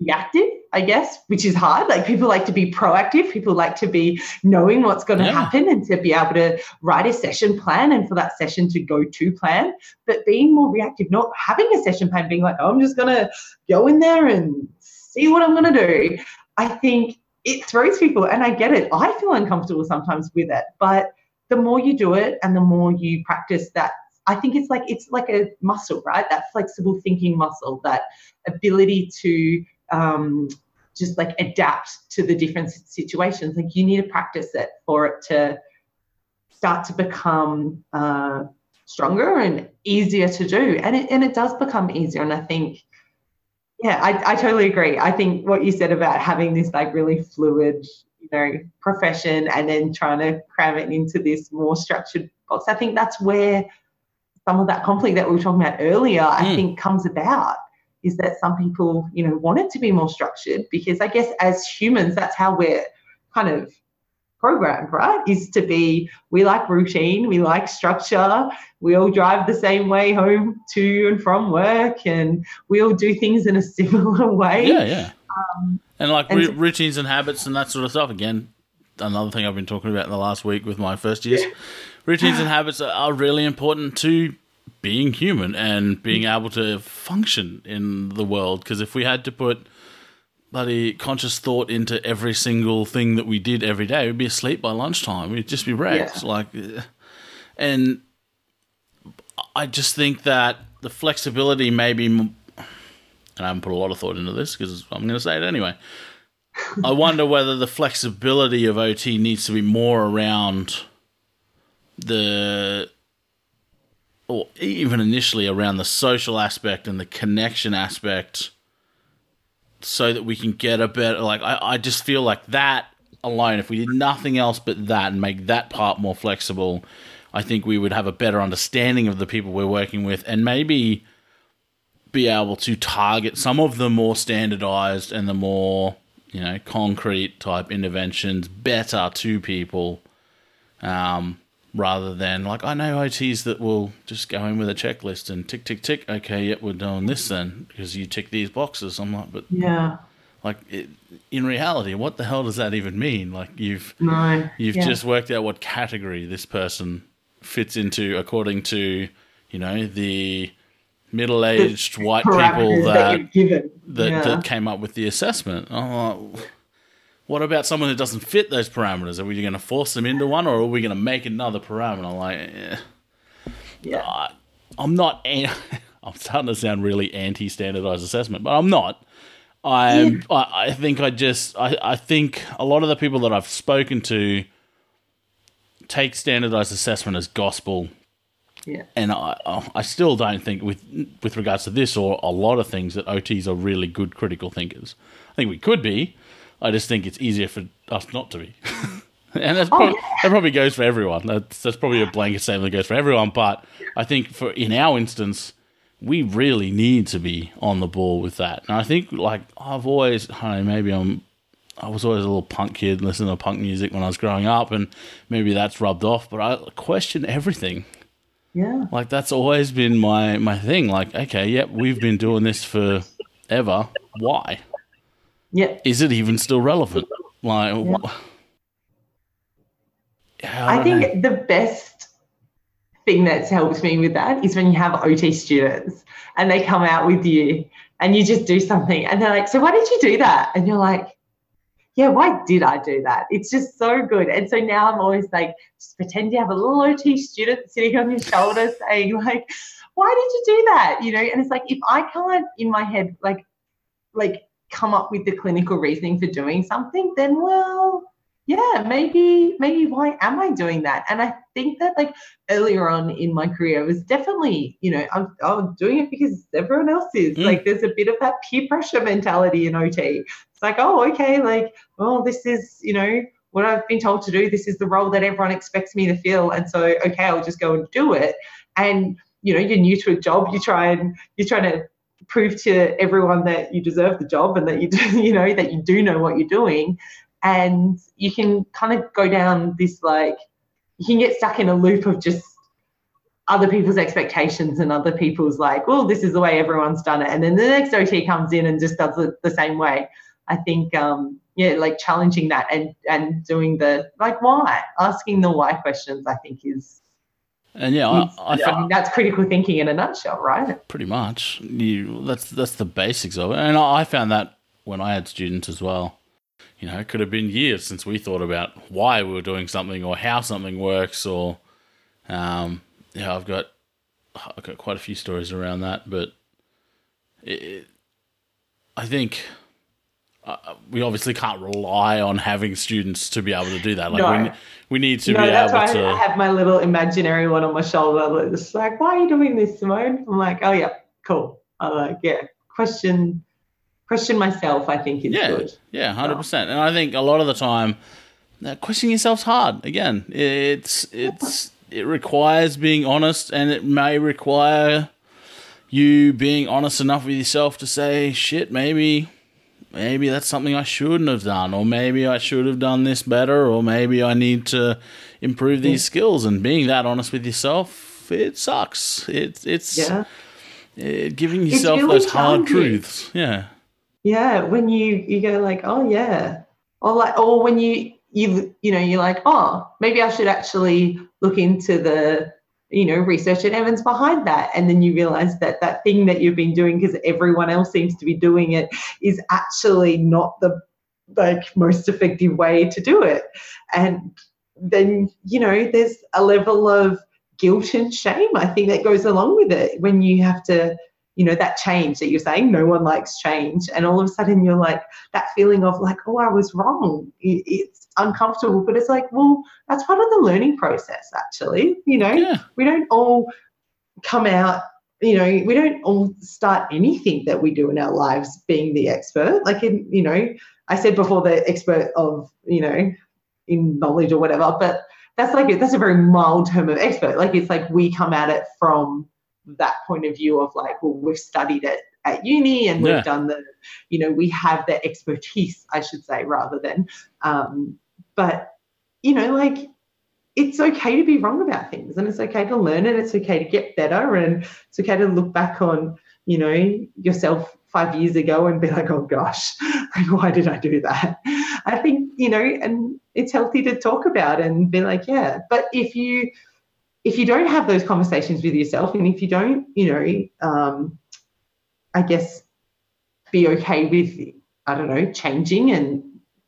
reactive, I guess, which is hard. Like people like to be proactive. People like to be knowing what's going to Yeah. happen and to be able to write a session plan and for that session to go to plan. But being more reactive, not having a session plan, being like, oh, I'm just going to go in there and see what I'm going to do. I think it throws people, and I get it. I feel uncomfortable sometimes with it, but the more you do it and the more you practice that, I think it's like it's like a muscle, right? That flexible thinking muscle, that ability to um, just like adapt to the different situations. Like you need to practice it for it to start to become uh, stronger and easier to do. And it, and it does become easier. And I think, yeah, I, I totally agree. I think what you said about having this like really fluid, you know, profession and then trying to cram it into this more structured box, I think that's where some of that conflict that we were talking about earlier, I Mm. think comes about is that some people, you know, want it to be more structured because I guess as humans, that's how we're kind of programmed, right? Is to be, we like routine, we like structure, we all drive the same way home to and from work, and we all do things in a <laughs> similar way. Yeah, yeah. Um, and like and so- routines and habits and that sort of stuff. Again, another thing I've been talking about in the last week with my first years. Routines and <sighs> habits are really important to being human and being able to function in the world. Because if we had to put bloody conscious thought into every single thing that we did every day, we'd be asleep by lunchtime. We'd just be wrecked. Yeah. Like, and I just think that the flexibility maybe, and I haven't put a lot of thought into this because I'm going to say it anyway. I wonder whether the flexibility of OT needs to be more around the, or even initially around the social aspect and the connection aspect, so that we can get a better. Like I, I just feel like that alone, if we did nothing else but that and make that part more flexible, I think we would have a better understanding of the people we're working with and maybe be able to target some of the more standardized and the more you know concrete type interventions better to people um, rather than like I know OTs that will just go in with a checklist and tick tick tick okay yep we're doing this then because you tick these boxes I'm like but yeah like it, in reality what the hell does that even mean like you've no you've yeah. just worked out what category this person fits into according to you know the middle-aged white people that that, yeah. that came up with the assessment. I'm like, what about someone who doesn't fit those parameters? Are we going to force them into one, or are we going to make another parameter? Like, eh. yeah. I, I'm not. an- <laughs> I'm starting to sound really anti-standardized assessment, but I'm not. I'm. I, I think I just. I, I think a lot of the people that I've spoken to take standardized assessment as gospel yeah. and I, I still don't think with with regards to this or a lot of things that OTs are really good critical thinkers. I think we could be. I just think it's easier for us not to be. <laughs> and that's oh, probably, that probably goes for everyone. That's that's probably a blanket statement that goes for everyone. But I think for in our instance, we really need to be on the ball with that. And I think like I've always, I don't know, maybe I'm. I was always a little punk kid, listening to punk music when I was growing up, and maybe that's rubbed off. But I question everything. Yeah. Like that's always been my my thing. Like, okay, yep, we've been doing this for ever. Why Yeah. is it even still relevant? Like, Yeah. Yeah, I don't know. think the best thing that's helped me with that is when you have OT students and they come out with you and you just do something and they're like, So why did you do that? And you're like, Yeah, why did I do that? It's just so good. And so now I'm always like, just pretend you have a little OT student sitting on your shoulder <laughs> saying, like, why did you do that? You know, and it's like if I can't in my head like like come up with the clinical reasoning for doing something, then well, yeah, maybe maybe why am I doing that? And I think that like earlier on in my career, I was definitely, you know, I'm, I'm doing it because everyone else is. Mm. Like there's a bit of that peer pressure mentality in OT. It's like, oh, okay, like, well, this is, you know, what I've been told to do. This is the role that everyone expects me to fill. And so, okay, I'll just go and do it. And, you know, you're new to a job, you try and you're trying to prove to everyone that you deserve the job and that you <laughs> do, you know, that you do know what you're doing. And you can kind of go down this like you can get stuck in a loop of just other people's expectations and other people's like well this is the way everyone's done it. And then the next ot comes in and just does it the same way. I think um yeah like challenging that and and doing the like why? Asking the why questions i think is, and yeah, I, I, I, fe- mean that's critical thinking in a nutshell right? pretty much. You that's that's the basics of it, and I, found that when I had students as well. You know, it could have been years since we thought about why we were doing something or how something works, or um, yeah, I've got I've got quite a few stories around that, but it- I think uh, we obviously can't rely on having students to be able to do that. Like we No. we, we need to no, be that's why able I have my little imaginary one on my shoulder. It's like, why are you doing this, Simone? I'm like, oh yeah, cool. I'm like, yeah, question, question myself. I think is Yeah, good. yeah, hundred percent. And I think a lot of the time, uh, questioning yourself's hard. Again, it's it's it requires being honest, and it may require you being honest enough with yourself to say, "Shit, maybe." Maybe that's something I shouldn't have done, or maybe I should have done this better, or maybe I need to improve these skills. And being that honest with yourself, it sucks. It's it's Yeah, it, giving yourself really those hard truths. Yeah, yeah. When you you go like, oh yeah, or like, or when you you you know you're like, oh, maybe I should actually look into the you know research and evidence behind that, and then you realize that that thing that you've been doing because everyone else seems to be doing it is actually not the like most effective way to do it. And then you know there's a level of guilt and shame i think that goes along with it when you have to you know that change that you're saying no one likes change. And all of a sudden you're like that feeling of like oh i was wrong. It's uncomfortable but it's like well that's part of the learning process actually you know? Yeah. we don't all come out you know we don't all start anything that we do in our lives being the expert. Like in you know i said before the expert of you know in knowledge or whatever but that's like that's a very mild term of expert. Like it's like we come at it from that point of view of like well we've studied it at uni and we've done the you know we have the expertise i should say rather than um but you know like it's okay to be wrong about things and it's okay to learn and it's okay to get better and it's okay to look back on you know yourself five years ago and be like oh gosh <laughs> like why did i do that? I think you know and it's healthy to talk about and be like yeah but if you if you don't have those conversations with yourself and if you don't you know um i guess be okay with i don't know changing and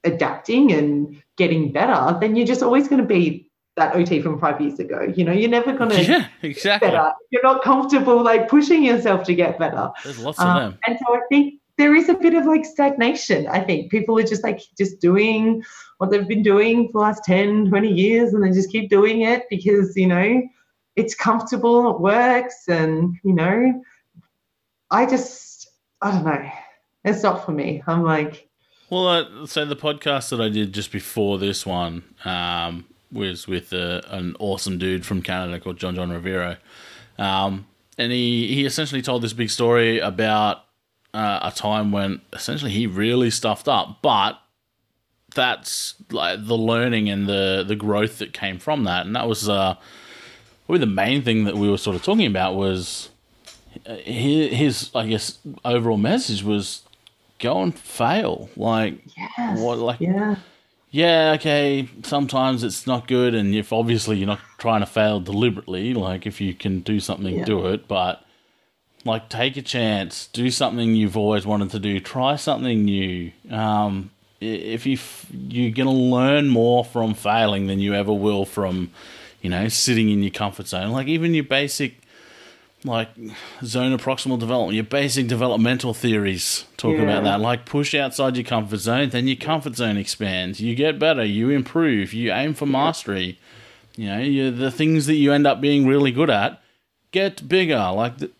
adapting and getting better then you're just always going to be that ot from five years ago you know you're never going to Yeah, exactly. better you're not comfortable like pushing yourself to get better There's lots of um, them. and so I think there is a bit of like stagnation. I think people are just like just doing what they've been doing for the last 10, 20 years and they just keep doing it because, you know, it's comfortable, it works. And, you know, I just, I don't know. It's not for me. I'm like, Well, uh, so the podcast that I did just before this one um, was with uh, an awesome dude from Canada called John John Rivero, um, and he he essentially told this big story about uh, a time when essentially he really stuffed up, but that's like the learning and the the growth that came from that, and that was uh, probably the main thing that we were sort of talking about was uh, his, his I guess overall message was go and fail. Like, yes. what, like, yeah. yeah, okay, sometimes it's not good, and if obviously you're not trying to fail deliberately, like, if you can do something, Yeah. do it, but like, take a chance, do something you've always wanted to do, try something new. Um, if you f- you're gonna learn more from failing than you ever will from, you know, sitting in your comfort zone. Like even your basic, like zone of proximal development, your basic developmental theories talk Yeah. about that. Like push outside your comfort zone, then your comfort zone expands. You get better, you improve, you aim for mastery. You know, the things that you end up being really good at get bigger. Like the,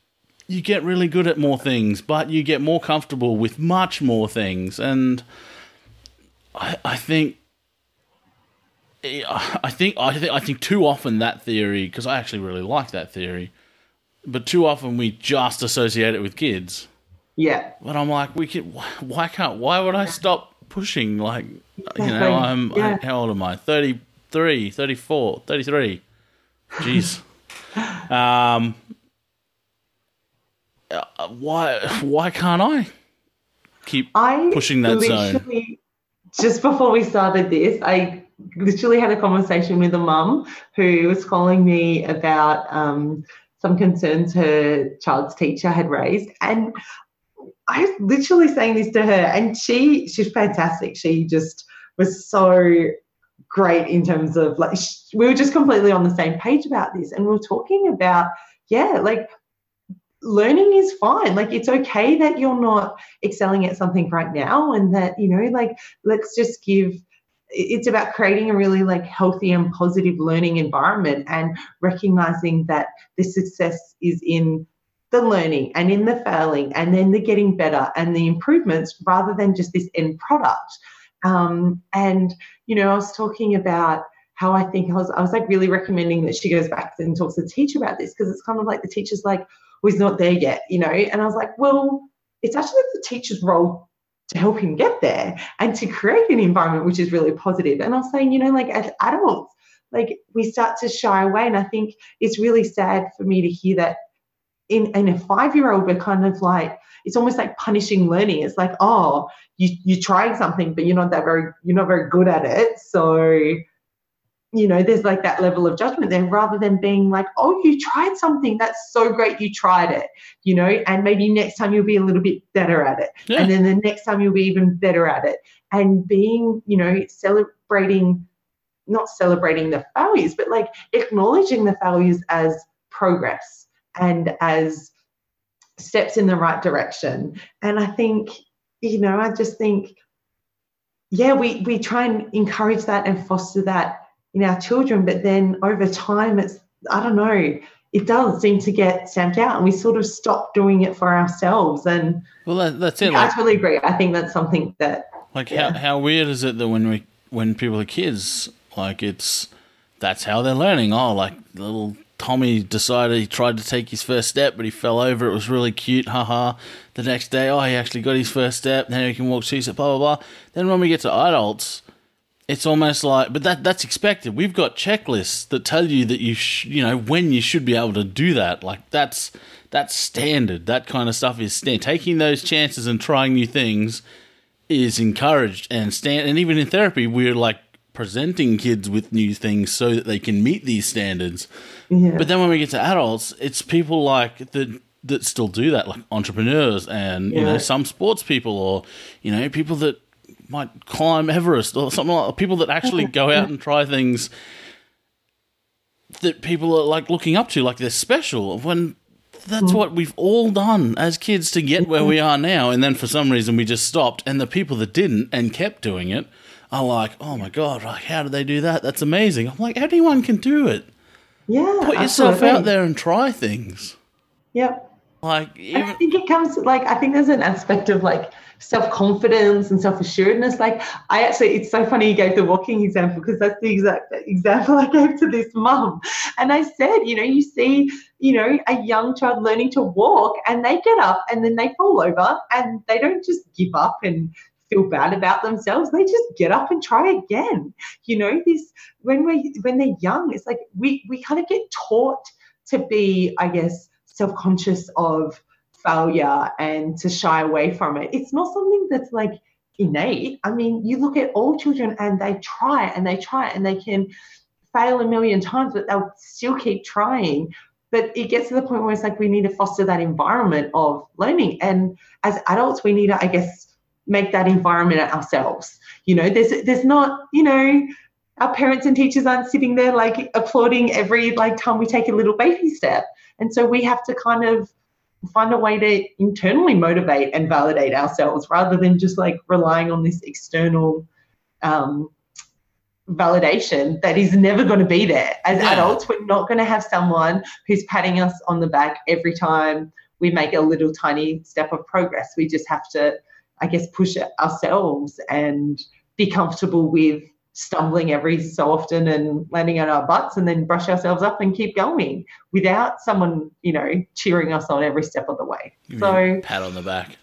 you get really good at more things, but you get more comfortable with much more things. And I, I think, I think, I think, I think too often that theory, because I actually really like that theory, but too often we just associate it with kids. Yeah. But I'm like, we wh- Why can't? Why would I stop pushing? Like, you know, I'm. Yeah. how old am I? 33, 34, 33. Jeez. <laughs> um. Uh, Why? Why can't I keep I pushing that zone? Just before we started this, I literally had a conversation with a mum who was calling me about um, some concerns her child's teacher had raised, and I was literally saying this to her, and she she's fantastic. She just was so great in terms of like we were just completely on the same page about this, and we were talking about yeah, like learning is fine. Like it's okay that you're not excelling at something right now and that you know like let's just give it's about creating a really like healthy and positive learning environment and recognizing that the success is in the learning and in the failing and then the getting better and the improvements rather than just this end product um, and you know i was talking about how i think i was i was like really recommending that she goes back and talks to the teacher about this because it's kind of like the teacher's like he's not there yet you know and i was like well it's actually the teacher's role to help him get there and to create an environment which is really positive. And I was saying, you know, like as adults, like we start to shy away. And I think it's really sad for me to hear that in, in a five year old, we're kind of like, it's almost like punishing learning. It's like, oh, you, you're trying something, but you're not that very, you're not very good at it. So, you know, there's like that level of judgment there rather than being like, oh, you tried something. That's so great. You tried it, you know, and maybe next time you'll be a little bit better at it. Yeah. And then the next time you'll be even better at it. And being, you know, celebrating not celebrating the failures, but like acknowledging the failures as progress and as steps in the right direction. And I think, you know, I just think, yeah, we we try and encourage that and foster that in our children, but then over time, it's I don't know, it does seem to get stamped out, and we sort of stop doing it for ourselves. And well, that, that's it. Yeah, like, I totally agree. I think that's something that like yeah. how how weird is it that when we when people are kids, like it's that's how they're learning. Oh, like little Tommy decided he tried to take his first step, but he fell over. It was really cute, haha. The next day, oh, he actually got his first step. Now he can walk two steps, blah blah blah. Then when we get to adults, it's almost like, but that that's expected. We've got checklists that tell you that you sh- you know when you should be able to do that. Like that's that's standard. That kind of stuff is standard. Taking those chances and trying new things is encouraged and stand. And even in therapy, we're like presenting kids with new things so that they can meet these standards. Yeah. But then when we get to adults, it's people like that that still do that, like entrepreneurs and yeah. you know some sports people or you know people that might climb Everest or something like that. people that actually go out and try things that people are like looking up to, like they're special. When that's what we've all done as kids to get where we are now, and then for some reason we just stopped, and the people that didn't and kept doing it are like, oh my god, like how did they do that? That's amazing. I'm like, anyone can do it. Yeah. Put yourself absolutely. out there and try things. Yep. Like even- I think it comes like I think there's an aspect of like self-confidence and self-assuredness. Like I actually, it's so funny you gave the walking example because that's the exact example <laughs> I gave to this mum. And I said, you know, you see, you know, a young child learning to walk and they get up and then they fall over and they don't just give up and feel bad about themselves they just get up and try again you know this when we when they're young it's like we we kind of get taught to be i guess self-conscious of failure and to shy away from it it's not something that's like innate i mean you look at all children and they try and they try and they can fail a million times but they'll still keep trying but it gets to the point where it's like we need to foster that environment of learning and as adults we need to i guess make that environment ourselves. You know, there's there's not, you know, our parents and teachers aren't sitting there like applauding every like time we take a little baby step. And so we have to kind of find a way to internally motivate and validate ourselves rather than just like relying on this external um, validation that is never going to be there. As yeah. adults, we're not going to have someone who's patting us on the back every time we make a little tiny step of progress. We just have to I guess, push it ourselves and be comfortable with stumbling every so often and landing on our butts and then brush ourselves up and keep going without someone, you know, cheering us on every step of the way. So pat on the back.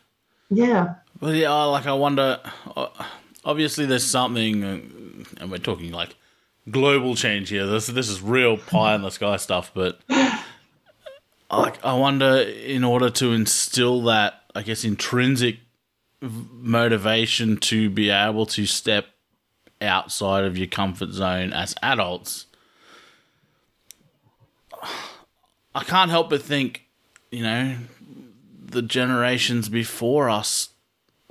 Yeah. Well, yeah, like I wonder. Uh, obviously, there's something, uh, and we're talking like global change here. This this is real pie in the sky stuff, but <laughs> like I wonder, in order to instill that, I guess, intrinsic motivation to be able to step outside of your comfort zone as adults. I can't help but think, you know, the generations before us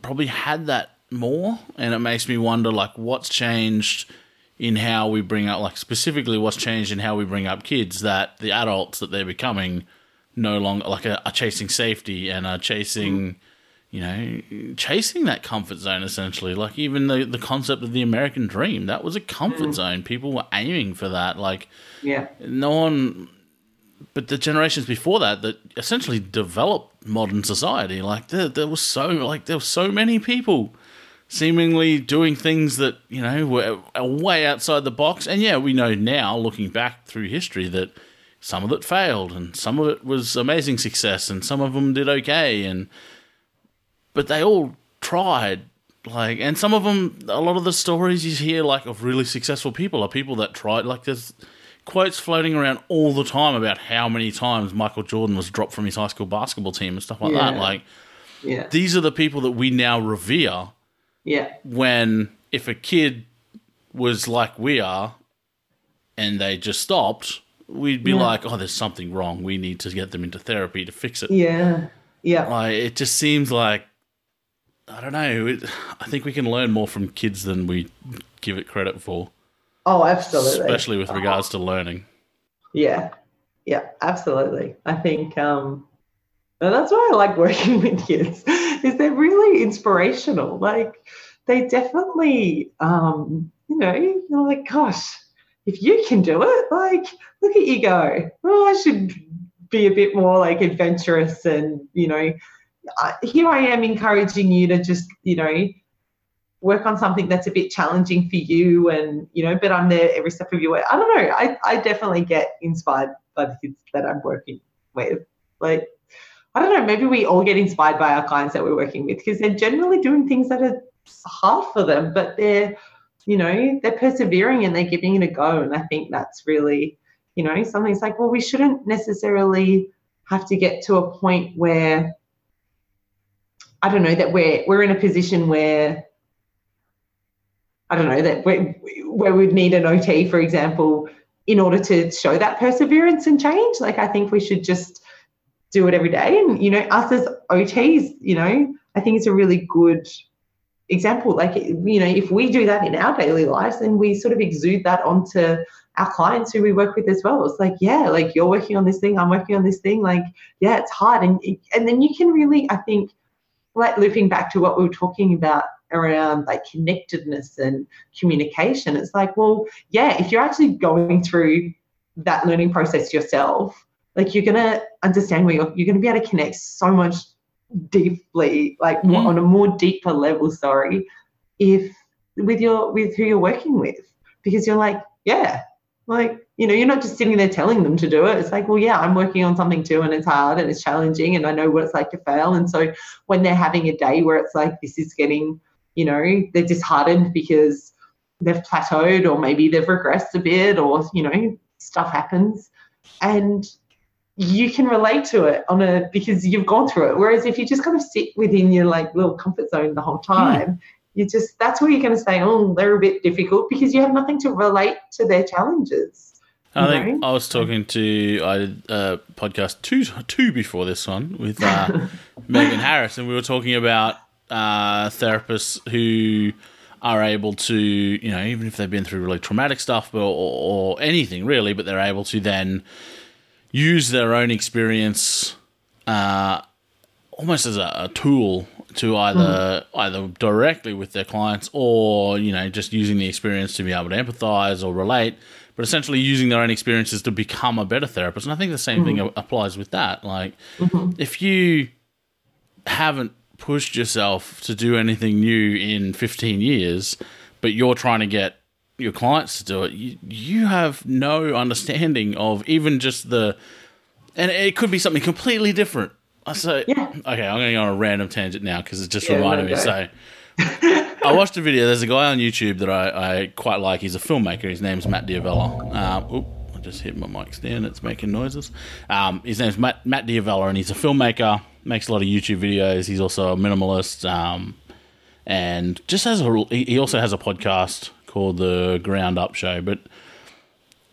probably had that more, and it makes me wonder, like, what's changed in how we bring up, like, specifically, what's changed in how we bring up kids that the adults that they're becoming no longer, like, are, chasing safety and are chasing. Mm you know, chasing that comfort zone essentially. Like even the the concept of the American dream, that was a comfort mm. zone. People were aiming for that. Like, yeah, no one. But the generations before that, that essentially developed modern society, like there, there was so like there were so many people seemingly doing things that you know were way outside the box. And yeah, we know now, looking back through history, that some of it failed, and some of it was amazing success, and some of them did okay, and but they all tried. Like, and some of them, a lot of the stories you hear, like, of really successful people are people that tried. Like, there's quotes floating around all the time about how many times Michael Jordan was dropped from his high school basketball team and stuff like yeah. that. Like, yeah. these are the people that we now revere. Yeah. When if a kid was like we are and they just stopped, we'd be yeah. like, oh, there's something wrong. We need to get them into therapy to fix it. Yeah. Yeah. Like, it just seems like I don't know. I think we can learn more from kids than we give it credit for. Oh, absolutely. Especially with regards to learning. Yeah. Yeah, absolutely. I think um and that's why I like working <laughs> with kids, is they're really inspirational. Like they definitely um, you know, you're like, gosh, if you can do it, like, look at you go. Oh, I should be a bit more like adventurous and, you know, here I am encouraging you to just, you know, work on something that's a bit challenging for you and, you know, but I'm there every step of your way. I don't know. I, I definitely get inspired by the kids that I'm working with. Like, I don't know, maybe we all get inspired by our clients that we're working with because they're generally doing things that are hard for them, but they're, you know, they're persevering and they're giving it a go. And I think that's really, you know, something's like, well, we shouldn't necessarily have to get to a point where I don't know that we're we're in a position where I don't know that we where we'd need an OT, for example, in order to show that perseverance and change. Like I think we should just do it every day. And you know, us as OTs, you know, I think it's a really good example. Like you know, if we do that in our daily lives, then we sort of exude that onto our clients who we work with as well. It's like, yeah, like you're working on this thing, I'm working on this thing. Like, yeah, it's hard, and and then you can really, I think, like looping back to what we were talking about around like connectedness and communication. It's like, well, yeah, if you're actually going through that learning process yourself, like you're gonna understand where you're, you're gonna be able to connect so much deeply, like mm. on a more deeper level. Sorry, if with your with who you're working with, because you're like, yeah, like you know, you're not just sitting there telling them to do it. It's like, well, yeah, I'm working on something too, and it's hard and it's challenging, and I know what it's like to fail. And so when they're having a day where it's like this is getting, you know, they're disheartened because they've plateaued or maybe they've regressed a bit or you know stuff happens and you can relate to it on a because you've gone through it. Whereas if you just kind of sit within your like little comfort zone the whole hmm. time, mm. You just that's where you're going to say, oh, they're a bit difficult because you have nothing to relate to their challenges. I think know? I was talking to I did a podcast two two before this one with uh, <laughs> Megan Harris, and we were talking about uh, therapists who are able to, you know, even if they've been through really traumatic stuff or, or, or anything really, but they're able to then use their own experience uh, almost as a, a, tool to either mm. either directly with their clients or you know just using the experience to be able to empathize or relate but essentially using their own experiences to become a better therapist and i think the same mm. thing applies with that like mm-hmm. if you haven't pushed yourself to do anything new in 15 years but you're trying to get your clients to do it, you, you have no understanding of even just the, and it could be something completely different. So, yeah. okay, I'm going to go on a random tangent now because it just yeah, reminded me. So, <laughs> I watched a video. There's a guy on YouTube that I, I quite like. He's a filmmaker. His name's Matt D'Avella. Um, oop, I just hit my mic stand. It's making noises. Um, his name's Matt, Matt D'Avella, and he's a filmmaker. Makes a lot of YouTube videos. He's also a minimalist, um, and just has a. He also has a podcast called the Ground Up Show, but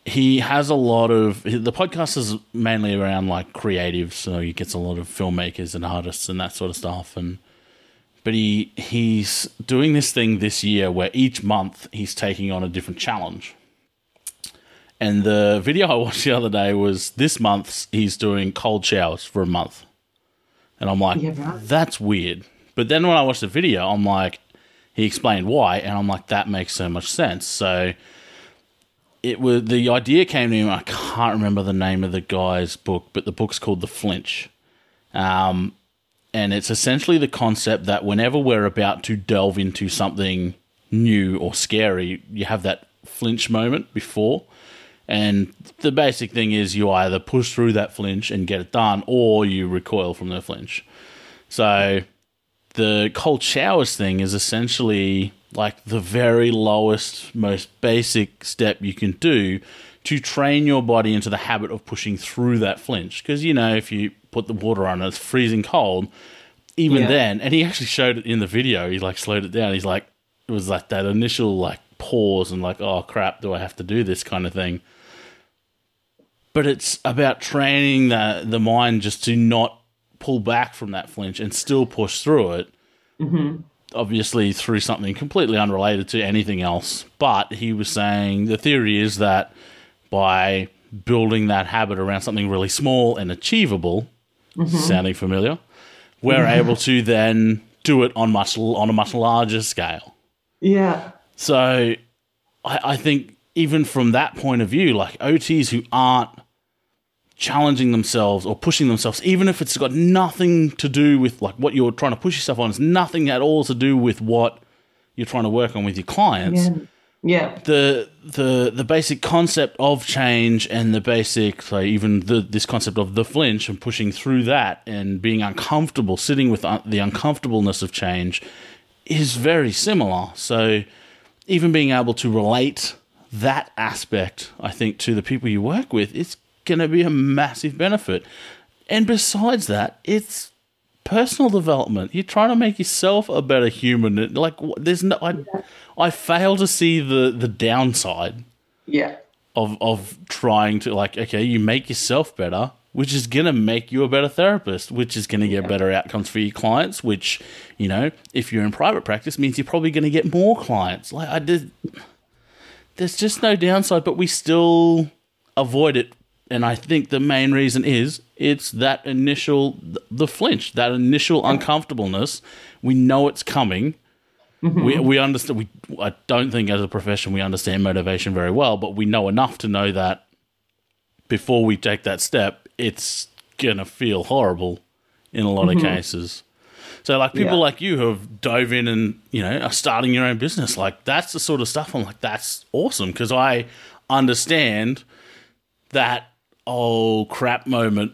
he has a lot of the podcast is mainly around like creative, so he gets a lot of filmmakers and artists and that sort of stuff. And but he he's doing this thing this year where each month he's taking on a different challenge. And the video I watched the other day was this month he's doing cold showers for a month. And I'm like, yeah, right. that's weird. But then when I watched the video, I'm like, he explained why, and I'm like, that makes so much sense. So it was the idea came to me. I can't remember the name of the guy's book, but the book's called The Flinch, um, and it's essentially the concept that whenever we're about to delve into something new or scary, you have that flinch moment before. And the basic thing is you either push through that flinch and get it done, or you recoil from the flinch. So the cold showers thing is essentially like the very lowest, most basic step you can do to train your body into the habit of pushing through that flinch. Because, you know, if you put the water on, it's freezing cold. Even yeah. then, and he actually showed it in the video, he like slowed it down. He's like, it was like that initial like pause and like, oh crap, do I have to do this kind of thing? But it's about training the the mind just to not pull back from that flinch and still push through it. Mm-hmm. Obviously through something completely unrelated to anything else. But he was saying the theory is that by building that habit around something really small and achievable, mm-hmm. sounding familiar, we're mm-hmm. able to then do it on much on a much larger scale. Yeah. So I, I think even from that point of view, like OTs who aren't challenging themselves or pushing themselves, even if it's got nothing to do with like what you're trying to push yourself on, it's nothing at all to do with what you're trying to work on with your clients. Yeah. Yeah. The the the basic concept of change and the basic like even the this concept of the flinch and pushing through that and being uncomfortable, sitting with un- the uncomfortableness of change is very similar. So even being able to relate that aspect, I think, to the people you work with, it's going to be a massive benefit. And besides that, it's personal development. You're trying to make yourself a better human. Like, there's no, I, I fail to see the the downside Yeah. of of trying to like, okay, you make yourself better, which is gonna make you a better therapist, which is gonna get better outcomes for your clients. Which, you know, if you're in private practice, means you're probably gonna get more clients. Like, I did. There's just no downside, but we still avoid it. And I think the main reason is it's that initial the flinch, that initial uncomfortableness. We know it's coming. Mm-hmm. We we understand. We I don't think as a profession we understand motivation very well, but we know enough to know that before we take that step, it's gonna feel horrible in a lot of mm-hmm. cases. So like people Yeah. like you who have dove in and you know are starting your own business, like that's the sort of stuff I'm like that's awesome because I understand that oh crap moment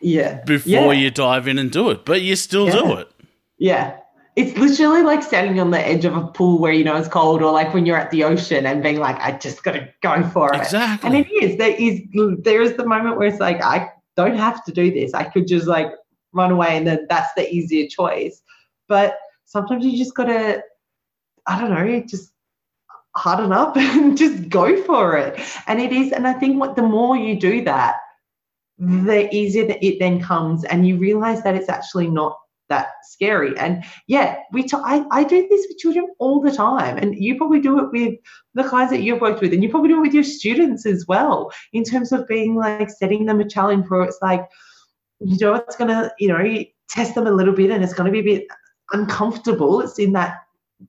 Yeah. before yeah. you dive in and do it, but you still do it. Yeah. It's literally like standing on the edge of a pool where you know it's cold, or like when you're at the ocean and being like, I just got to go for it. Exactly. And it is. There is there is the moment where it's like, I don't have to do this. I could just like run away and then that's the easier choice. But sometimes you just gotta, I don't know, just harden up <laughs> and just go for it. And it is, and I think what the more you do that, the easier that it then comes and you realize that it's actually not that scary. And yeah, we t- I, I do this with children all the time. And you probably do it with the clients that you've worked with, and you probably do it with your students as well, in terms of being like setting them a challenge where it's like, you know, it's gonna, you know, test them a little bit and it's gonna be a bit uncomfortable. It's in that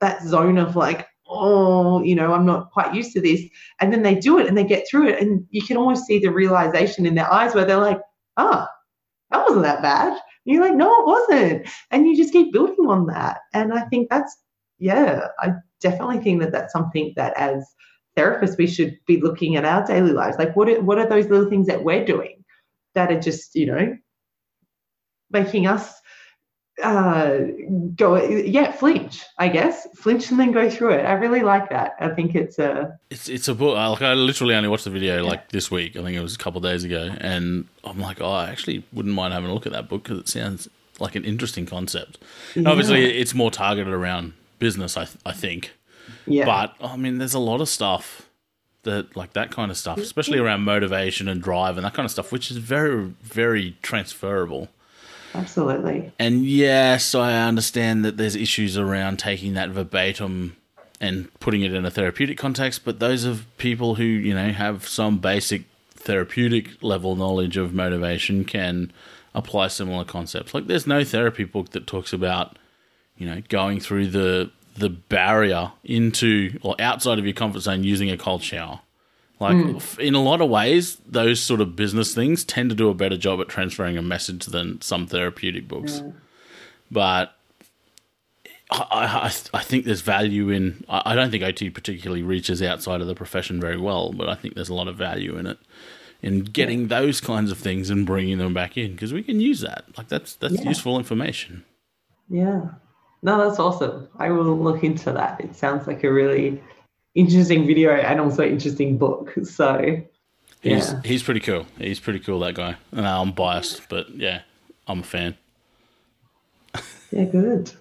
that zone of like, oh, you know, I'm not quite used to this. And then they do it and they get through it. And you can almost see the realization in their eyes where they're like, ah, that wasn't that bad. And you're like, no, it wasn't. And you just keep building on that. And I think that's, yeah, I definitely think that that's something that as therapists we should be looking at our daily lives. Like, what are, what are those little things that we're doing that are just, you know, making us uh go yeah flinch i guess flinch and then go through it i really like that i think it's a It's it's a book. I- Like I literally only watched the video like this week. I think it was a couple of days ago, and I'm like, oh, I actually wouldn't mind having a look at that book because it sounds like an interesting concept. And obviously, it's more targeted around business. I th- I think, yeah but I mean, there's a lot of stuff that like that kind of stuff, especially around motivation and drive and that kind of stuff, which is very very transferable. Absolutely And yes, I understand that there's issues around taking that verbatim and putting it in a therapeutic context, but those of people who, you know, have some basic therapeutic level knowledge of motivation can apply similar concepts. Like there's no therapy book that talks about, you know, going through the the barrier into or outside of your comfort zone using a cold shower. Like hmm. f- in a lot of ways, those sort of business things tend to do a better job at transferring a message than some therapeutic books. Hmm. But I, I, I think there's value in. I don't think OT particularly reaches outside of the profession very well, but I think there's a lot of value in it, in getting those kinds of things and bringing them back in because we can use that. Like that's that's Yeah. useful information. yeah no that's awesome i will look into that it sounds like a really interesting video and also interesting book so He's Yeah. he's pretty cool. He's pretty cool that guy. And I'm biased, but yeah, I'm a fan. yeah good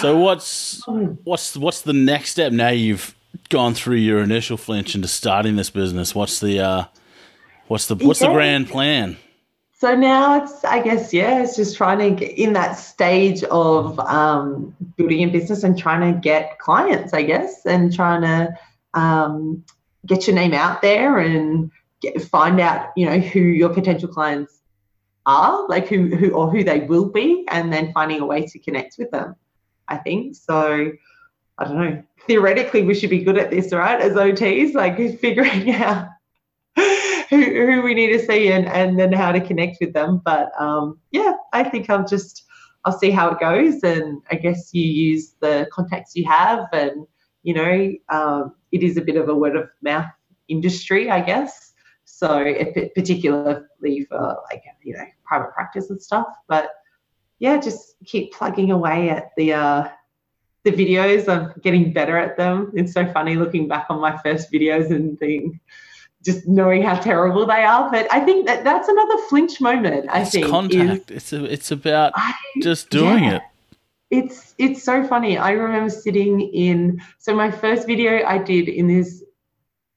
So what's <laughs> what's what's the next step now you've gone through your initial flinch into starting this business? What's the uh what's the what's the grand plan? So now it's, I guess, yeah, it's just trying to get in that stage of um, building a business and trying to get clients, I guess, and trying to um, get your name out there and get, find out, you know, who your potential clients are, like who, who or who they will be, and then finding a way to connect with them. I think so. I don't know. Theoretically, we should be good at this, right? As OTs, like figuring <laughs> out <laughs> who, who we need to see and, and then how to connect with them. But um, yeah, I think I'll just I'll see how it goes, and I guess you use the contacts you have, and you know, um, it is a bit of a word of mouth industry, I guess. So, it, particularly for like you know private practice and stuff, but yeah, just keep plugging away at the uh, the videos. I'm getting better at them. It's so funny looking back on my first videos and being just knowing how terrible they are. But I think that that's another flinch moment. I think it's think contact. is- it's a, it's about I- just doing yeah. it. It's it's so funny. I remember sitting in so my first video I did in this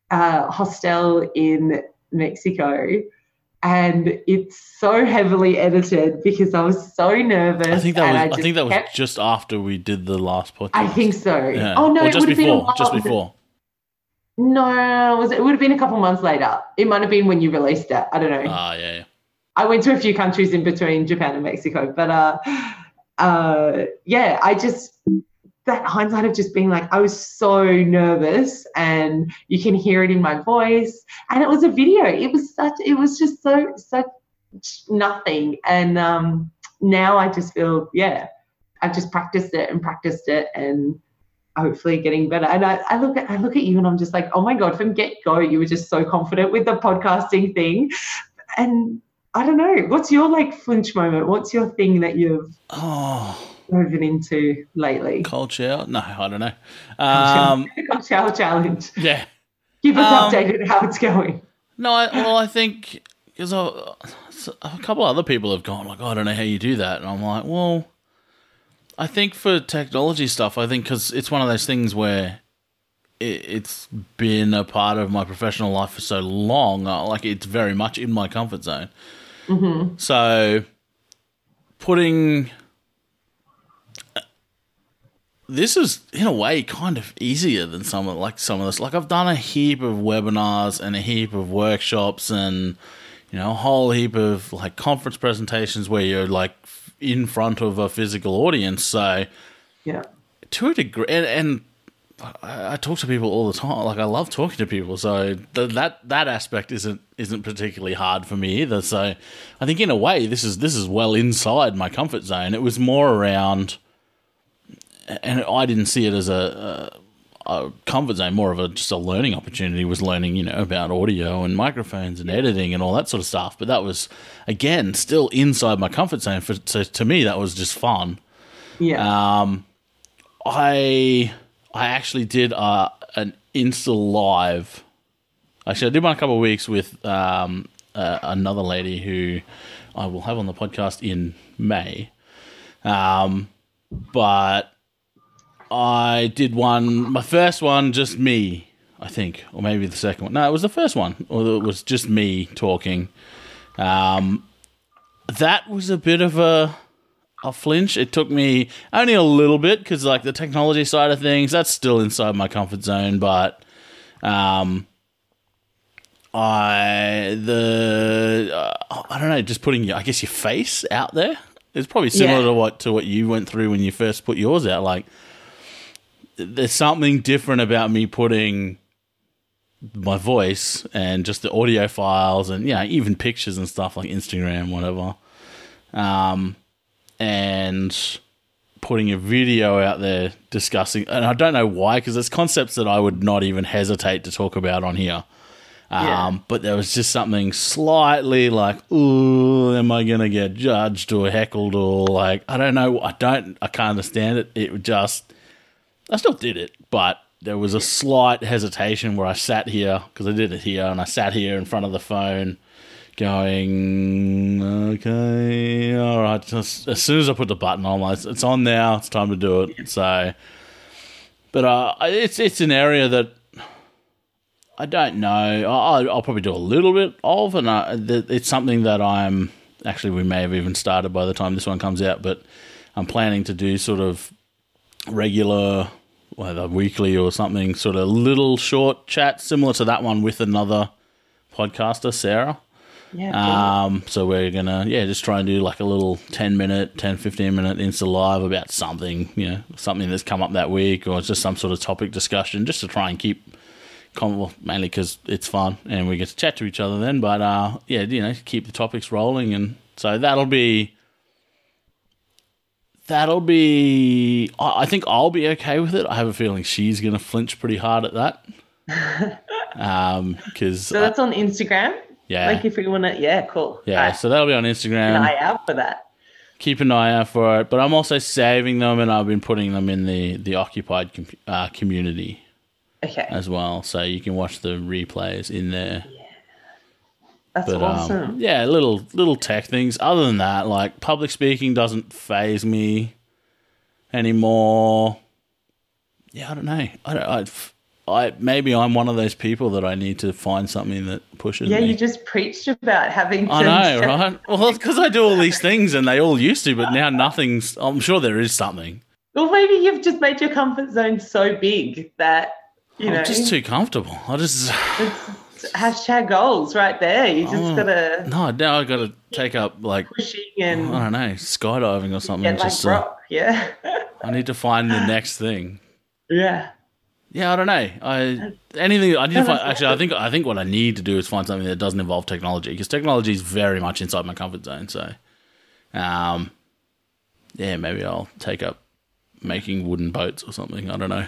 uh, hostel in Mexico, and it's so heavily edited because I was so nervous. I think that was. I, just think that was kept- just after we did the last podcast. I think so. Yeah. Oh no, or just would have been a before. Just before. No, it it would have been a couple months later. It might have been when you released it. I don't know. Ah, yeah, yeah. I went to a few countries in between Japan and Mexico, but uh, uh, yeah, I just that hindsight of just being like, I was so nervous, and you can hear it in my voice, and it was a video. It was such, it was just so such nothing, and um, now I just feel, yeah, I've just practiced it and practiced it, and hopefully getting better. And I, I look at I look at you, and I'm just like, oh my god, from get go, you were just so confident with the podcasting thing, and I don't know. What's your like flinch moment? What's your thing that you've Oh, into lately? cold shower? No, I don't know. Um, <laughs> Shower challenge. yeah. Keep us Um, updated how it's going. No, I, well, I think because a couple other people have gone like, oh, I don't know how you do that, and I'm like, well, I think for technology stuff, I think because it's one of those things where it, it's been a part of my professional life for so long, uh, like it's very much in my comfort zone. Mm-hmm. So putting this is in a way kind of easier than some of like some of this. Like I've done a heap of webinars and a heap of workshops and you know a whole heap of like conference presentations where you're like in front of a physical audience. So Yeah. to a degree, and, and I, I talk to people all the time. Like I love talking to people, so th- that that aspect isn't isn't particularly hard for me either. So I think in a way, this is this is well inside my comfort zone. It was more around, and I didn't see it as a. a a comfort zone, more of a just a learning opportunity, was learning, you know, about audio and microphones and editing and all that sort of stuff. But that was, again, still inside my comfort zone. For, so to me, that was just fun. Yeah. Um, I I actually did uh, an Insta live. Actually, I did one a couple of weeks with um, uh, another lady who I will have on the podcast in May. Um, but I did one, my first one, just me, I think, or maybe the second one. No, it was the first one, or it was just me talking. Um, that was a bit of a a flinch. It took me only a little bit because, like, the technology side of things, that's still inside my comfort zone. But, um, I the uh, I don't know, just putting your, I guess your face out there is probably similar Yeah. to what to what you went through when you first put yours out. Like, there's something different about me putting my voice and just the audio files and yeah, even pictures and stuff like Instagram, whatever. Um, and putting a video out there discussing, and I don't know why, because there's concepts that I would not even hesitate to talk about on here. Um, Yeah. But there was just something slightly like, ooh, am I going to get judged or heckled or like, I don't know. I don't, I can't understand it. It would just, I still did it, but there was a slight hesitation where I sat here because I did it here and I sat here in front of the phone going, okay, all right. Just, as soon as I put the button on, like, it's on now. It's time to do it. So, but uh, it's it's an area that I don't know. I, I'll probably do a little bit of, and I, it's something that I'm actually, we may have even started by the time this one comes out, but I'm planning to do sort of regular, whether weekly or something, sort of little short chat similar to that one with another podcaster, Sarah. Yeah. Um, so we're gonna yeah just try and do like a little 10 minute 10 15 minute insta live about something you know something that's come up that week or just some sort of topic discussion just to try and keep com- well, mainly because it's fun and we get to chat to each other then but uh yeah you know keep the topics rolling and so that'll be that'll be I I think I'll be okay with it I have a feeling she's gonna flinch pretty hard at that <laughs> um because so that's on Instagram. yeah Like if we want to, yeah, cool. yeah Alright, so that'll be on Instagram. keep an eye out for that. keep an eye out for it. But I'm also saving them, and I've been putting them in the the occupied com- uh, community Okay, as well, so you can watch the replays in there. That's But awesome. um, yeah, little little tech things. Other than that, like public speaking doesn't phase me anymore. Yeah, I don't know. I don't. I, I maybe I'm one of those people that I need to find something that pushes me. yeah, me. you just preached about having. I know, right? Well, because I do all these things and they all used to, but now nothing's. I'm sure there is something. Well, maybe you've just made your comfort zone so big that you know I'm just too comfortable. I just hashtag goals right there. You just Oh. gotta no. Now I got to take up like pushing I don't know skydiving or something. get just rock. Yeah, <laughs> I need to find the next thing. yeah. Yeah, I don't know. I anything I need to find. Actually, I think I think what I need to do is find something that doesn't involve technology because technology is very much inside my comfort zone. So, um, yeah, maybe I'll take up making wooden boats or something. I don't know.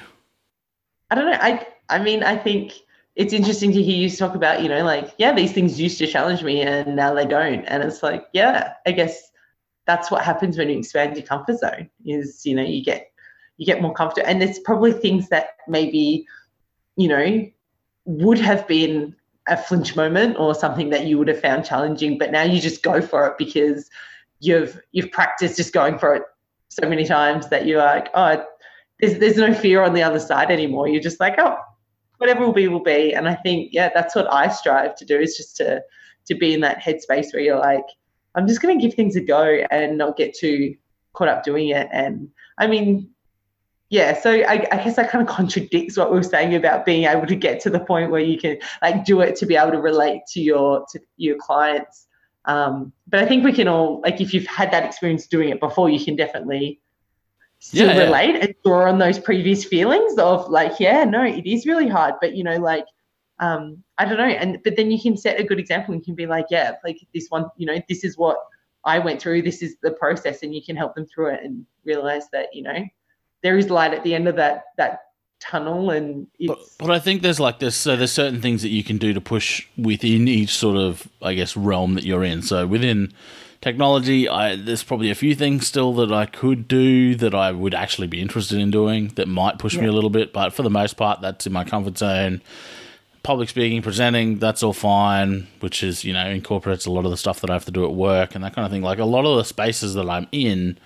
I don't know. I I mean, I think it's interesting to hear you talk about, you know, like, yeah, these things used to challenge me and now they don't. And it's like, yeah, I guess that's what happens when you expand your comfort zone is, you know, you get you get more comfortable. And there's probably things that maybe, you know, would have been a flinch moment or something that you would have found challenging, but now you just go for it because you've you've practiced just going for it so many times that you're like, oh, there's there's no fear on the other side anymore. You're just like, oh, whatever will be will be. And I think, yeah, that's what I strive to do is just to to be in that headspace where you're like, I'm just going to give things a go and not get too caught up doing it. And I mean, yeah, so I, I guess that kind of contradicts what we were saying about being able to get to the point where you can like do it to be able to relate to your to your clients. Um, but I think we can all like if you've had that experience doing it before, you can definitely still Yeah, yeah. relate and draw on those previous feelings of like, yeah, no, it is really hard, but you know, like um, I don't know, and but then you can set a good example and you can be like, yeah, like this one, you know, this is what I went through, this is the process, and you can help them through it and realize that you know there is light at the end of that that tunnel, and But, but I think there's like this. So there's certain things that you can do to push within each sort of, I guess, realm that you're in. So within technology, I there's probably a few things still that I could do that I would actually be interested in doing that might push me a little bit. But for the most part, that's in my comfort zone. Public speaking, presenting, that's all fine. Which is you know incorporates a lot of the stuff that I have to do at work and that kind of thing. Like a lot of the spaces that I'm in.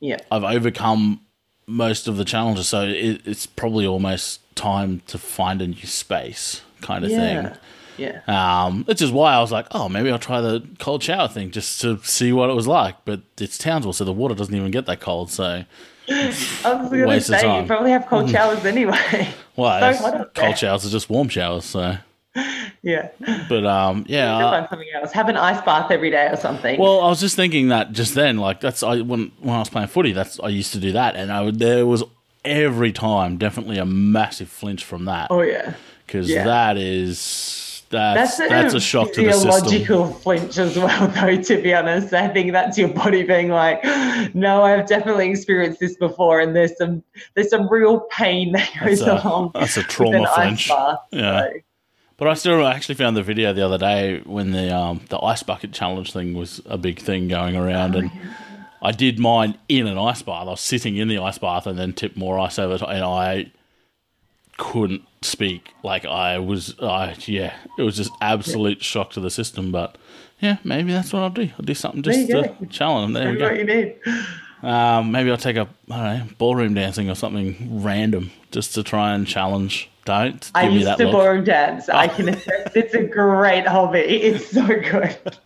yeah, I've overcome most of the challenges, so it, it's probably almost time to find a new space, kind of yeah, thing. Yeah. Um, which is why I was like, oh, maybe I'll try the cold shower thing just to see what it was like. But it's Townsville, so the water doesn't even get that cold. So, <laughs> I was going to say time. you probably have cold showers anyway. <laughs> well, So cold showers are just warm showers. So, <laughs> yeah, but um, yeah. I- find something else. Have an ice bath every day or something. well, I was just thinking that just then, like that's I when when I was playing footy, that's I used to do that, and I would, there was every time definitely a massive flinch from that. oh yeah. because Yeah. that is that's That's that's a, shock to the system. flinch as well, <laughs> though. To be honest, I think that's your body being like, "No, I've definitely experienced this before," and there's some there's some real pain that goes That's a, along that's a trauma flinch. bath. Yeah. So, But I still actually found the video the other day when the um, the ice bucket challenge thing was a big thing going around, and <laughs> I did mine in an ice bath. I was sitting in the ice bath and then tipped more ice over, and I couldn't speak. Like I was, I yeah, it was just absolute shock to the system. But yeah, maybe that's what I'll do. I'll do something just to challenge them. There we go. what you need. Um, maybe I'll take up I don't know ballroom dancing or something random just to try and challenge. Don't give I me used that to look. ballroom dance. I <laughs> can attest. It's a great hobby. It's so good. <laughs>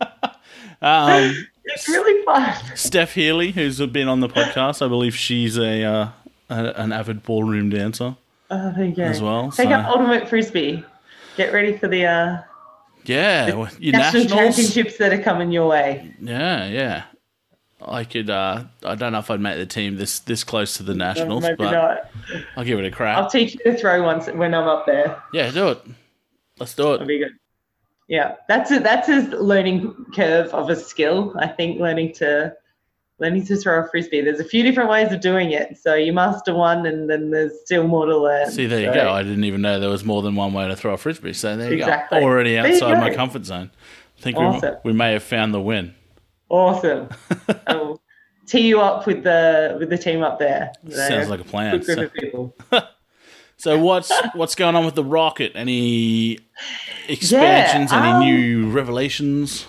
Um, it's really fun. Steph Healy, who's been on the podcast, I believe she's a, uh, a an avid ballroom dancer. Oh, go. As well, Take so- up ultimate frisbee. Get ready for the uh, Yeah, well, your national championships that are coming your way. Yeah, yeah. I could. Uh, I don't know if I'd make the team this this close to the nationals, Maybe but not. I'll give it a crack. I'll teach you to throw once when I'm up there. Yeah, do it. Let's do it. That'll it. be good. Yeah, that's a that's a learning curve of a skill. I think learning to learning to throw a frisbee. There's a few different ways of doing it. So you master one, and then there's still more to learn. See, there you So- go. I didn't even know there was more than one way to throw a frisbee. So there you Exactly. go. Already you outside my comfort zone. I think Awesome. we, we may have found the win. Awesome. <laughs> I'll tee you up with the with the team up there. Sounds like a plan. good group So, of people. <laughs> so what's what's going on with the rocket? Any expansions? um, any new revelations?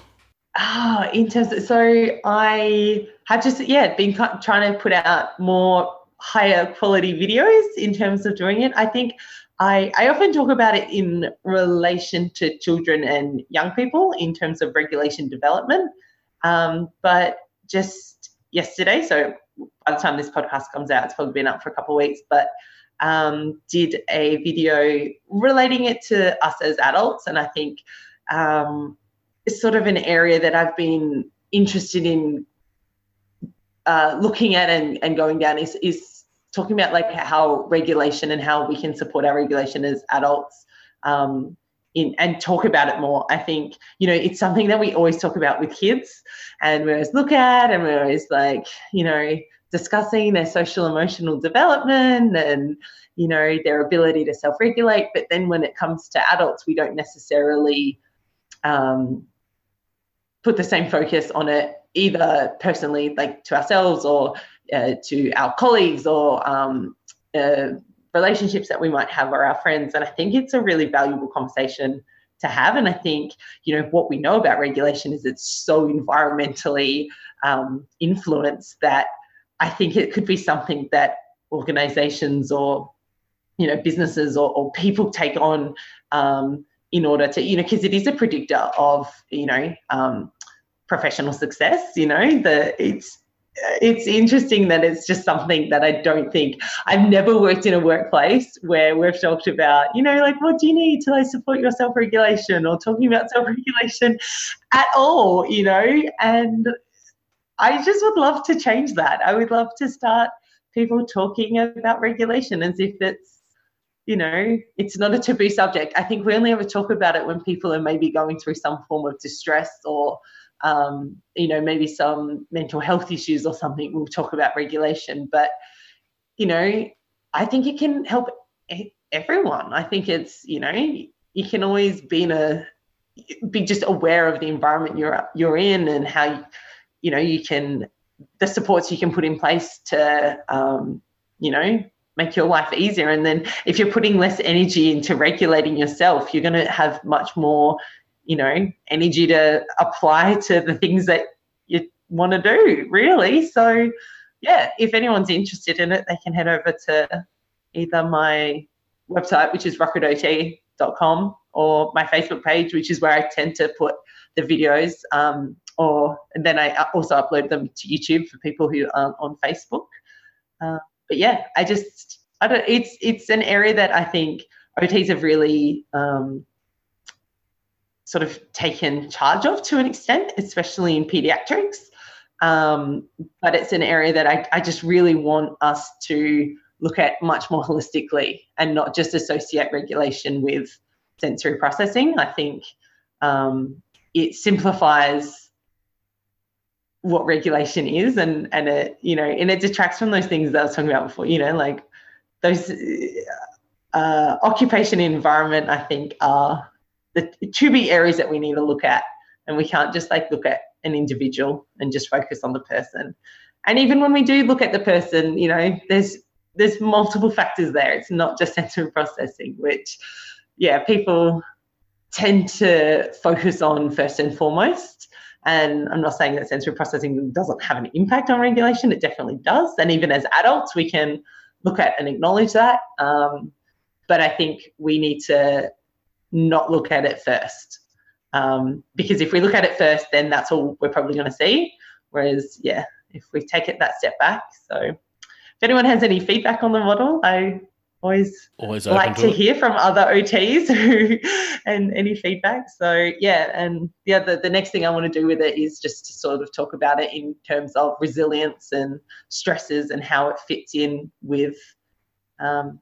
Ah, in terms of, so I have just yeah been trying to put out more higher quality videos in terms of doing it. I think I I often talk about it in relation to children and young people in terms of regulation development. Um, but just yesterday, so by the time this podcast comes out, it's probably been up for a couple of weeks, but um, did a video relating it to us as adults, and I think. Um, is sort of an area that I've been interested in uh, looking at and, and going down is, is talking about like how regulation and how we can support our regulation as adults um, in and talk about it more. I think, you know, it's something that we always talk about with kids and we always look at and we're always like, you know, discussing their social emotional development and, you know, their ability to self-regulate. But then when it comes to adults, we don't necessarily um, put the same focus on it either personally like to ourselves or uh, to our colleagues or um, uh, relationships that we might have or our friends. And i think it's a really valuable conversation to have. And i think you know what we know about regulation is it's so environmentally um, influenced that i think it could be something that organizations or you know businesses or, or people take on um, in order to you know because it is a predictor of you know um, professional success you know the it's it's interesting that it's just something that I don't think I've never worked in a workplace where we've talked about, you know, like what do you need to like support your self-regulation or talking about self-regulation at all, you know, and I just would love to change that. I would love to start people talking about regulation as if it's you know, it's not a taboo subject. I think we only ever talk about it when people are maybe going through some form of distress or, um, you know, maybe some mental health issues or something. We'll talk about regulation. But, you know, I think it can help everyone. I think it's, you know, you can always be in a, be just aware of the environment you're you're in and how, you, you know, you can, the supports you can put in place to, um, you know, make your life easier. And then if you're putting less energy into regulating yourself, you're going to have much more, you know, energy to apply to the things that you want to do, really. So, yeah, if anyone's interested in it, they can head over to either my website, which is rocketot.com, or my Facebook page, which is where I tend to put the videos. Um, or and then I also upload them to YouTube for people who aren't on Facebook. Uh, but yeah, I just I don't. It's it's an area that I think OTs have really um, sort of taken charge of to an extent, especially in pediatrics. Um, but it's an area that I, I just really want us to look at much more holistically and not just associate regulation with sensory processing. I think um, it simplifies what regulation is and and it you know and it detracts from those things that I was talking about before you know like those uh, occupation environment I think are the two big areas that we need to look at. And we can't just like look at an individual and just focus on the person. And even when we do look at the person you know there's there's multiple factors there. It's not just sensory processing which yeah people tend to focus on first and foremost. And I'm not saying that sensory processing doesn't have an impact on regulation, it definitely does. And even as adults, we can look at and acknowledge that. Um, but I think we need to not look at it first. Um, because if we look at it first, then that's all we're probably going to see. Whereas, yeah, if we take it that step back. So, if anyone has any feedback on the model, I always, always like to, to hear from other OTs who, <laughs> and any feedback. So yeah, and the other the next thing I want to do with it is just to sort of talk about it in terms of resilience and stresses and how it fits in with um,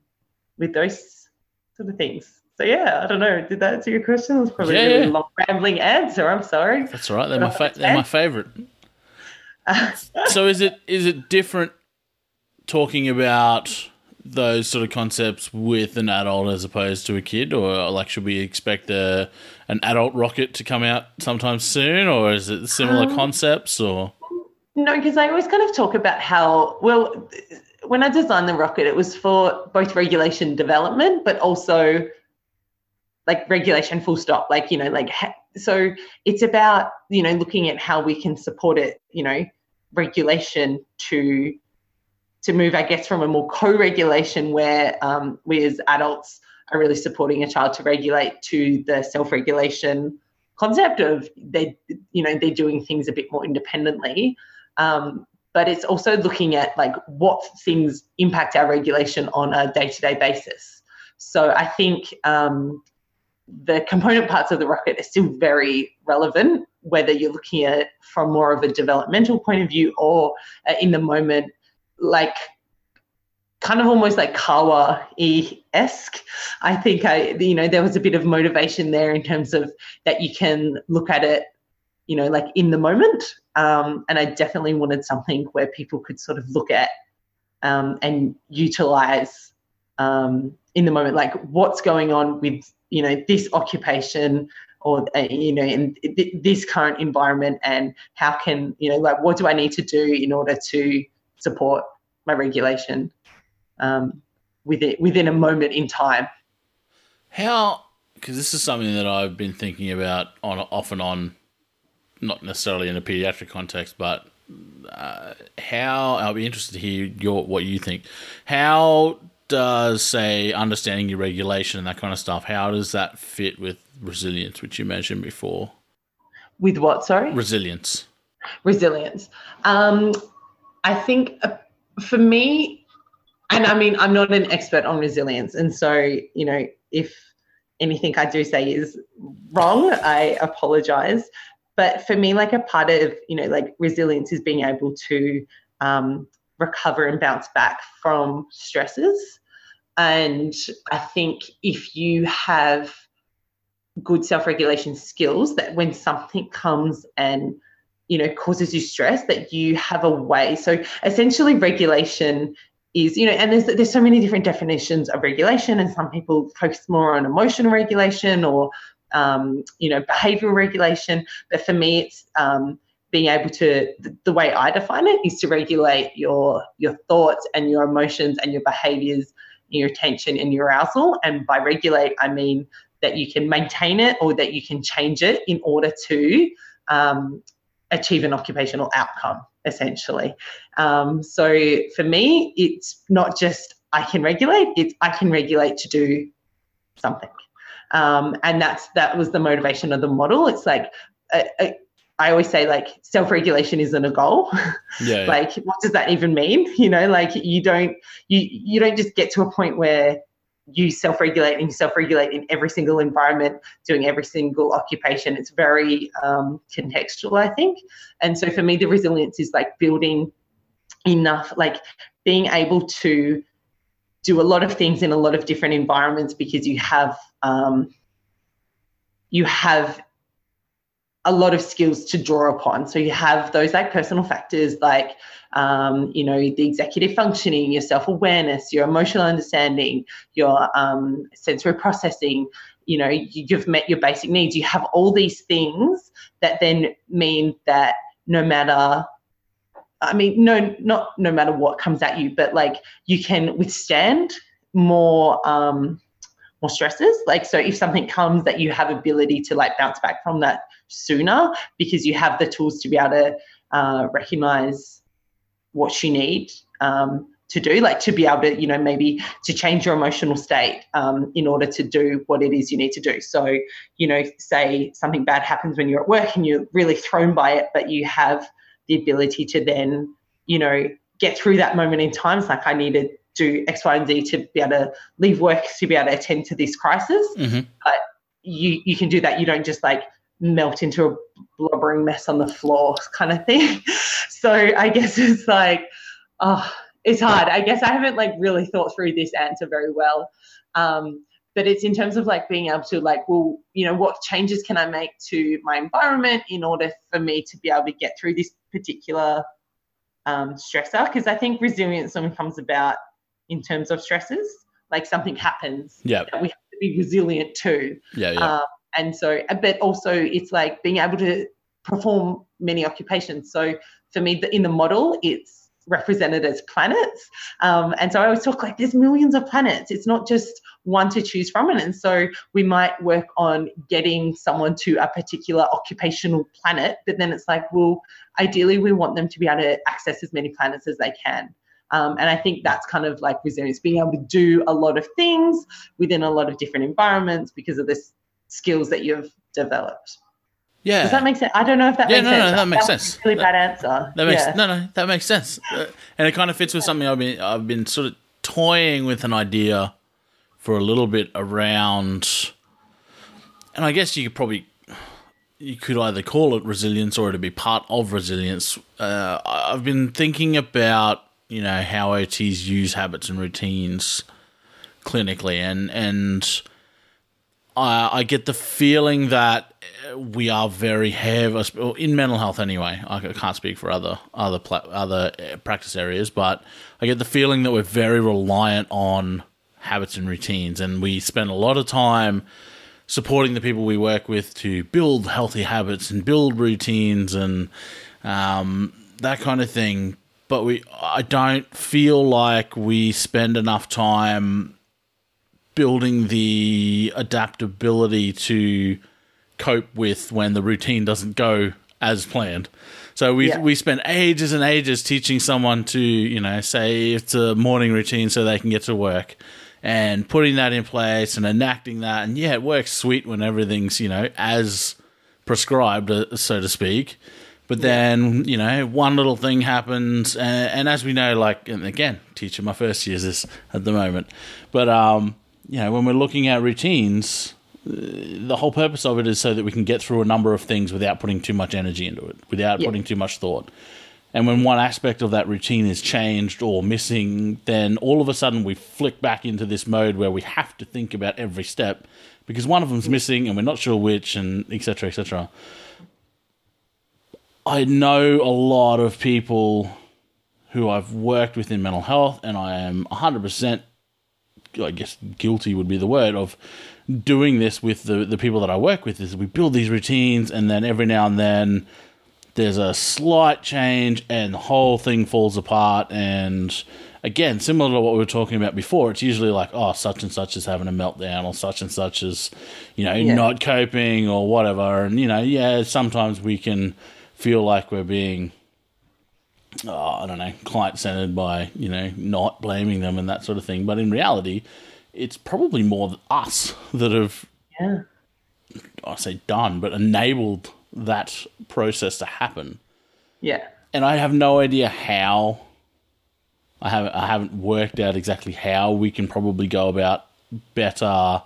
with those sort of things. So yeah, I don't know. Did that answer your question? It was probably yeah, a really yeah. long rambling answer. I'm sorry. That's all right. They're my fa- they're my favorite. <laughs> so is it is it different talking about those sort of concepts with an adult as opposed to a kid, or like should we expect a an adult rocket to come out sometime soon, or is it similar um, concepts? Or no, because I always kind of talk about how well when I designed the rocket, it was for both regulation development, but also like regulation full stop like you know like so it's about you know looking at how we can support it you know regulation to to move, I guess, from a more co-regulation where um, we as adults are really supporting a child to regulate to the self-regulation concept of they, you know, they're doing things a bit more independently. Um, but it's also looking at like what things impact our regulation on a day-to-day basis. So I think um, the component parts of the rocket are still very relevant, whether you're looking at it from more of a developmental point of view or uh, in the moment like kind of almost like Kawa esque. I think I, you know, there was a bit of motivation there in terms of that you can look at it, you know, like in the moment. Um, and I definitely wanted something where people could sort of look at um, and utilize um, in the moment, like what's going on with, you know, this occupation or, uh, you know, in th- this current environment and how can, you know, like what do I need to do in order to support my regulation um, within within a moment in time. How? Because this is something that I've been thinking about on off and on, not necessarily in a pediatric context, but uh, how I'll be interested to hear your what you think. How does say understanding your regulation and that kind of stuff? How does that fit with resilience, which you mentioned before? With what? Sorry, resilience. Resilience. Um, I think uh, for me, and I mean, I'm not an expert on resilience. And so, you know, if anything I do say is wrong, I apologize. But for me, like a part of, you know, like resilience is being able to um, recover and bounce back from stresses. And I think if you have good self regulation skills, that when something comes and you know causes you stress that you have a way. So essentially regulation is you know and there's there's so many different definitions of regulation and some people focus more on emotional regulation or um, you know behavioral regulation. But for me it's um, being able to the, the way i define it is to regulate your your thoughts and your emotions and your behaviors your attention and your arousal and by regulate i mean that you can maintain it or that you can change it in order to um, achieve an occupational outcome, essentially. Um, so for me, it's not just I can regulate; it's I can regulate to do something, um, and that's that was the motivation of the model. It's like a, a, I always say, like self-regulation isn't a goal. <laughs> Yeah. like, what does that even mean? <laughs> You know, like you don't you you don't just get to a point where you self-regulate and you self-regulate in every single environment doing every single occupation it's very um, contextual i think and so for me the resilience is like building enough like being able to do a lot of things in a lot of different environments because you have um, you have a lot of skills to draw upon. So you have those like personal factors like, um, you know, the executive functioning, your self awareness, your emotional understanding, your um, sensory processing. You know, you've met your basic needs. You have all these things that then mean that no matter I mean, no, not no matter what comes at you, but like you can withstand more um, more stresses. Like, so if something comes, that you have ability to like bounce back from that sooner because you have the tools to be able to uh, recognize what you need um, to do like to be able to you know maybe to change your emotional state um, in order to do what it is you need to do. So you know say something bad happens when you're at work and you're really thrown by it but you have the ability to then you know get through that moment in time. It's like i need to do x y and z to be able to leave work to be able to attend to this crisis. Mm-hmm. but you you can do that. You don't just like melt into a blubbering mess on the floor kind of thing <laughs> so i guess it's like oh it's hard. I guess I haven't like really thought through this answer very well. Um, but it's in terms of like being able to like, well, you know, what changes can I make to my environment in order for me to be able to get through this particular um, stressor? Because I think resilience only comes about in terms of stresses. Like something happens, yeah, we have to be resilient too. Yeah, yeah. Um, and so, but also it's like being able to perform many occupations. So for me, in the model, it's represented as planets. Um, and so I always talk like there's millions of planets. It's not just one to choose from. And and so we might work on getting someone to a particular occupational planet, but then it's like, well, ideally we want them to be able to access as many planets as they can. Um, and I think that's kind of like resilience, being able to do a lot of things within a lot of different environments because of the skills that you've developed. Yeah. Does that make sense? I don't know if that yeah, makes no, sense. No, no, that makes that sense. really bad answer. That makes yeah. no, no, that makes sense, uh, and it kind of fits with something I've been I've been sort of toying with an idea for a little bit around, and I guess you could probably you could either call it resilience or it to be part of resilience. Uh, I've been thinking about you know how OTs use habits and routines clinically, and and I, I get the feeling that we are very heavy in mental health anyway. I can't speak for other other other uh, practice areas, but I get the feeling that we're very reliant on habits and routines, and we spend a lot of time supporting the people we work with to build healthy habits and build routines and um, that kind of thing. But we, I don't feel like we spend enough time building the adaptability to cope with when the routine doesn't go as planned. So we yeah. we spent ages and ages teaching someone to you know say it's a morning routine so they can get to work, and putting that in place and enacting that, and yeah, it works sweet when everything's you know as prescribed, uh, so to speak. But then you know one little thing happens, and, and as we know, like and again, teaching my first years this at the moment, but um, you know when we're looking at routines uh, the whole purpose of it is so that we can get through a number of things without putting too much energy into it, without yep. putting too much thought. And when one aspect of that routine is changed or missing, then all of a sudden we flick back into this mode where we have to think about every step because one of them's missing and we're not sure which, and etc. etc. I know a lot of people who I've worked with in mental health, and I am 100%, I guess, guilty would be the word, of doing this with the the people that I work with is we build these routines and then every now and then there's a slight change and the whole thing falls apart and again similar to what we were talking about before it's usually like oh such and such is having a meltdown or such and such is you know yeah. not coping or whatever and you know yeah sometimes we can feel like we're being oh, I don't know client centered by you know not blaming them and that sort of thing but in reality it's probably more us that have, yeah. I say done, but enabled that process to happen. Yeah. And I have no idea how. I haven't I haven't worked out exactly how we can probably go about better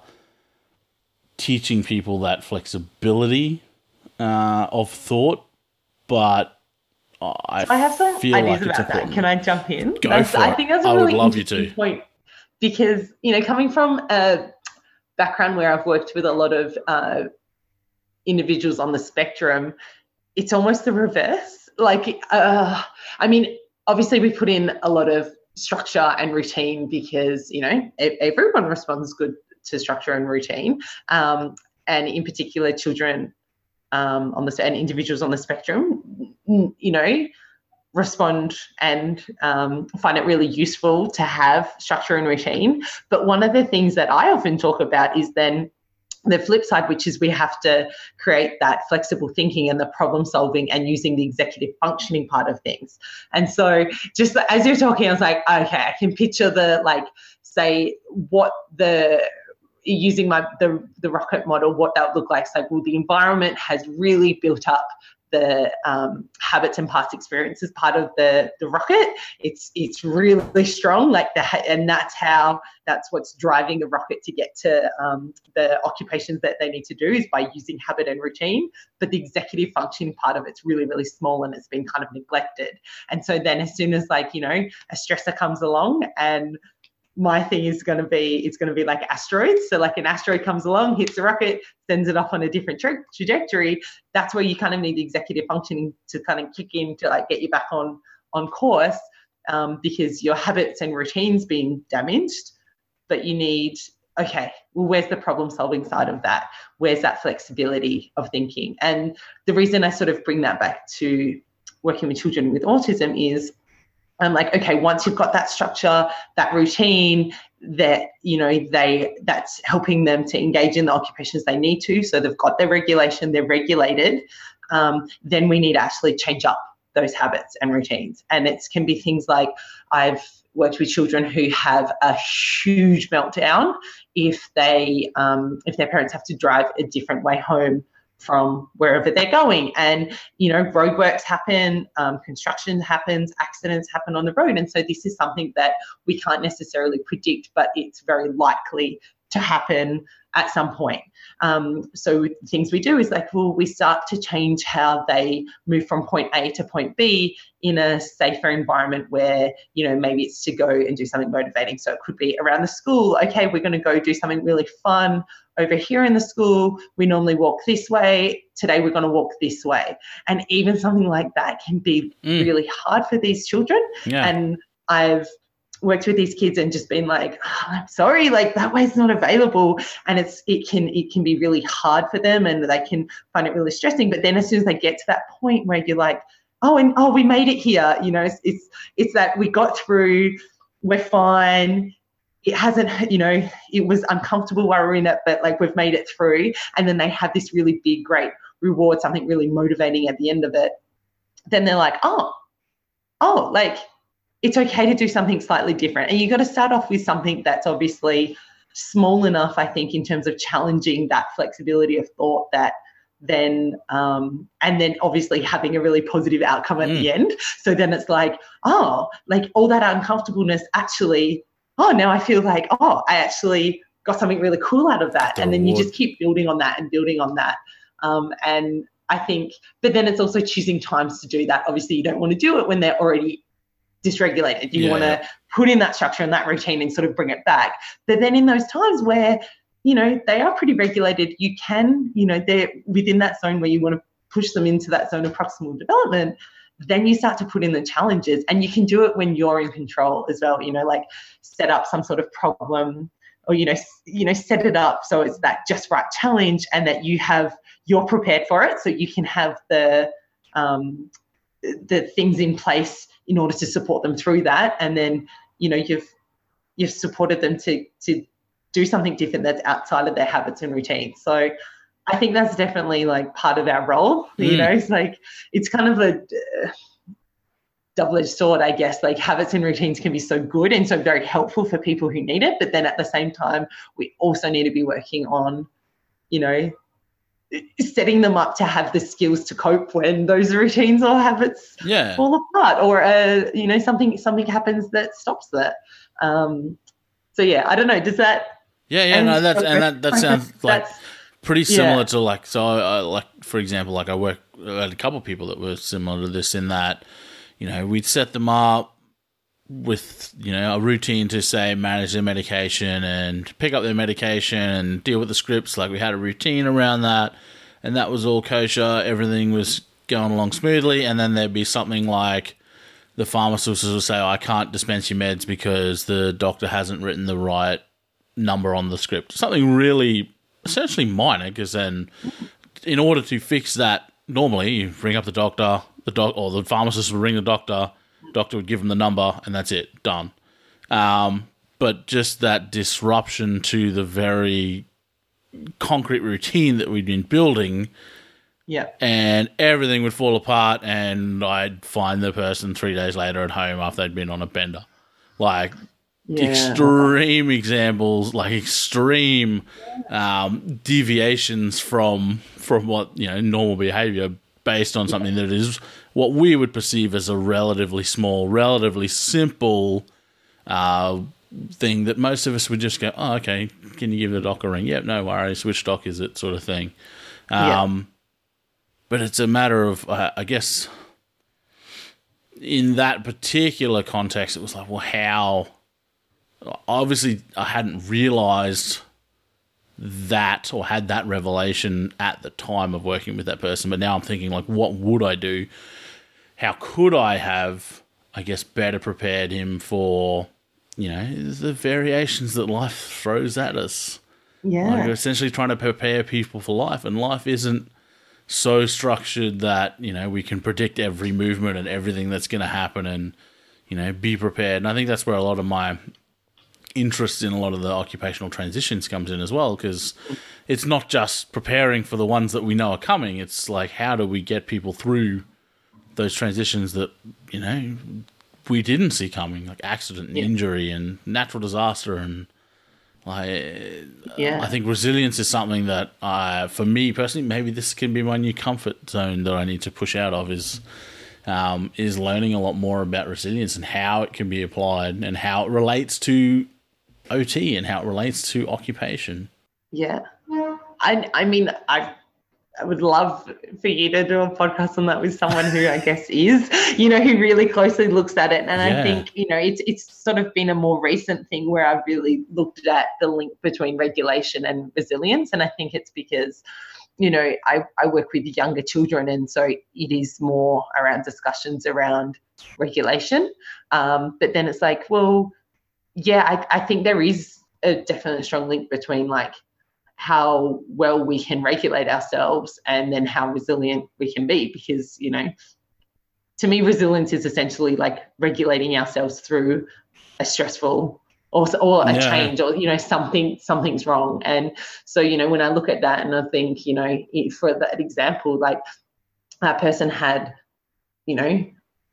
teaching people that flexibility uh, of thought, but I, I have some ideas like about that. Can I jump in? Go that's, for I it. think that's a I really would love you interesting to. point because you know coming from a background where I've worked with a lot of uh, individuals on the spectrum, it's almost the reverse. Like, uh, I mean, obviously we put in a lot of structure and routine because you know everyone responds good to structure and routine, um, and in particular children um, on the and individuals on the spectrum. You know, respond and um, find it really useful to have structure and routine. But one of the things that I often talk about is then the flip side, which is we have to create that flexible thinking and the problem solving and using the executive functioning part of things. And so, just as you're talking, I was like, okay, I can picture the like, say, what the using my the the rocket model, what that would look like. So, well, the environment has really built up the um, habits and past experiences part of the the rocket. It's it's really strong, like the and that's how that's what's driving the rocket to get to um, the occupations that they need to do is by using habit and routine. But the executive functioning part of it's really really small and it's been kind of neglected. And so then as soon as like you know a stressor comes along and my thing is going to be it's going to be like asteroids. So like an asteroid comes along hits a rocket sends it off on a different tra- trajectory. That's where you kind of need the executive functioning to kind of kick in to like get you back on on course um, because your habits and routines being damaged. But you need okay well where's the problem solving side of that? Where's that flexibility of thinking? And the reason i sort of bring that back to working with children with autism is I'm like, okay, once you've got that structure, that routine, that you know they that's helping them to engage in the occupations they need to. So they've got their regulation, they're regulated. Um, then we need to actually change up those habits and routines. And it can be things like I've worked with children who have a huge meltdown if they um, if their parents have to drive a different way home from wherever they're going. And, you know, roadworks happen, um, construction happens, accidents happen on the road. And so this is something that we can't necessarily predict, but it's very likely to happen at some point. Um, so things we do is like, well, we start to change how they move from point A to point B in a safer environment where, you know, maybe it's to go and do something motivating. So it could be around the school. Okay, we're going to go do something really fun over here in the school. We normally walk this way. Today we're going to walk this way. And even something like that can be mm. really hard for these children. Yeah. And I've worked with these kids and just been like oh, i'm sorry like that way's not available and it's it can it can be really hard for them and they can find it really stressing but then as soon as they get to that point where you're like oh and oh we made it here you know it's it's, it's that we got through we're fine it hasn't <laughs> you know it was uncomfortable while we are in it but like we've made it through and then they have this really big great reward something really motivating at the end of it then they're like oh oh like it's okay to do something slightly different. And you've got to start off with something that's obviously small enough, I think, in terms of challenging that flexibility of thought that then um, and then obviously having a really positive outcome at mm. the end. So then it's like, oh, like all that uncomfortableness actually, oh, now I feel like, oh, I actually got something really cool out of that. The and then reward. you just keep building on that and building on that. Um, and I think, but then it's also choosing times to do that. Obviously, you don't want to do it when they're already dysregulated. You yeah, want to yeah. put in that structure and that routine and sort of bring it back. But then in those times where, you know, they are pretty regulated, you can, you know, they're within that zone where you want to push them into that zone of proximal development then you start to put in the challenges and you can do it when you're in control as well you know like set up some sort of problem or you know you know set it up so it's that just right challenge and that you have you're prepared for it so you can have the um, the things in place in order to support them through that. And then you know you've you've supported them to to do something different that's outside of their habits and routines. So i think that's definitely like part of our role mm. you know it's like it's kind of a uh, double-edged sword i guess like habits and routines can be so good and so very helpful for people who need it but then at the same time we also need to be working on you know setting them up to have the skills to cope when those routines or habits yeah. fall apart or uh, you know something something happens that stops that um, so yeah i don't know does that yeah yeah no that's and that, that sounds <laughs> like pretty similar yeah. to like so uh, like for example like i work I had a couple of people that were similar to this in that you know we'd set them up with you know a routine to say manage their medication and pick up their medication and deal with the scripts. Like we had a routine around that and that was all kosher. Everything was going along smoothly and then there'd be something like the pharmacist will say oh, I can't dispense your meds because the doctor hasn't written the right number on the script. Something really essentially minor because then in order to fix that normally you ring up the doctor the doc or the pharmacist would ring the doctor Doctor would give him the number, and that's it, done. Um, but just that disruption to the very concrete routine that we'd been building. Yeah. And everything would fall apart, and I'd find the person three days later at home after they'd been on a bender. Like, Yeah. extreme examples, like extreme um, deviations from from what you know normal behavior based on something that is what we would perceive as a relatively small, relatively simple uh, thing that most of us would just go, "Oh, okay, can you give the doc a ring?" Yep, no worries. Which doc is it? Sort of thing. Yeah. Um, But it's a matter of, uh, I guess, in that particular context, it was like, well, how? Obviously, I hadn't realized that or had that revelation at the time of working with that person. But now I'm thinking, like, what would I do? How could I have, I guess, better prepared him for, you know, the variations that life throws at us? Yeah. Like, essentially trying to prepare people for life, and life isn't so structured that you know we can predict every movement and everything that's going to happen, and you know be prepared. And I think that's where a lot of my interest in a lot of the occupational transitions comes in as well, because it's not just preparing for the ones that we know are coming. It's like how do we get people through those transitions that you know we didn't see coming, like accident and Yeah. injury and natural disaster and like yeah. I think resilience is something that, uh, for me personally, maybe this can be my new comfort zone that I need to push out of is um, is learning a lot more about resilience and how it can be applied and how it relates to OT and how it relates to occupation. Yeah. I I mean I I would love for you to do a podcast on that with someone who I guess is, you know, who really closely looks at it. And Yeah. I think, you know, it's it's sort of been a more recent thing where I've really looked at the link between regulation and resilience. And I think it's because, you know, I, I work with younger children and so it is more around discussions around regulation. Um, but then it's like, well, yeah, I, I think there is a definitely strong link between like how well we can regulate ourselves and then how resilient we can be because you know to me resilience is essentially like regulating ourselves through a stressful or, or a Yeah. change or you know something something's wrong and so you know when i look at that and i think you know for that example like that person had you know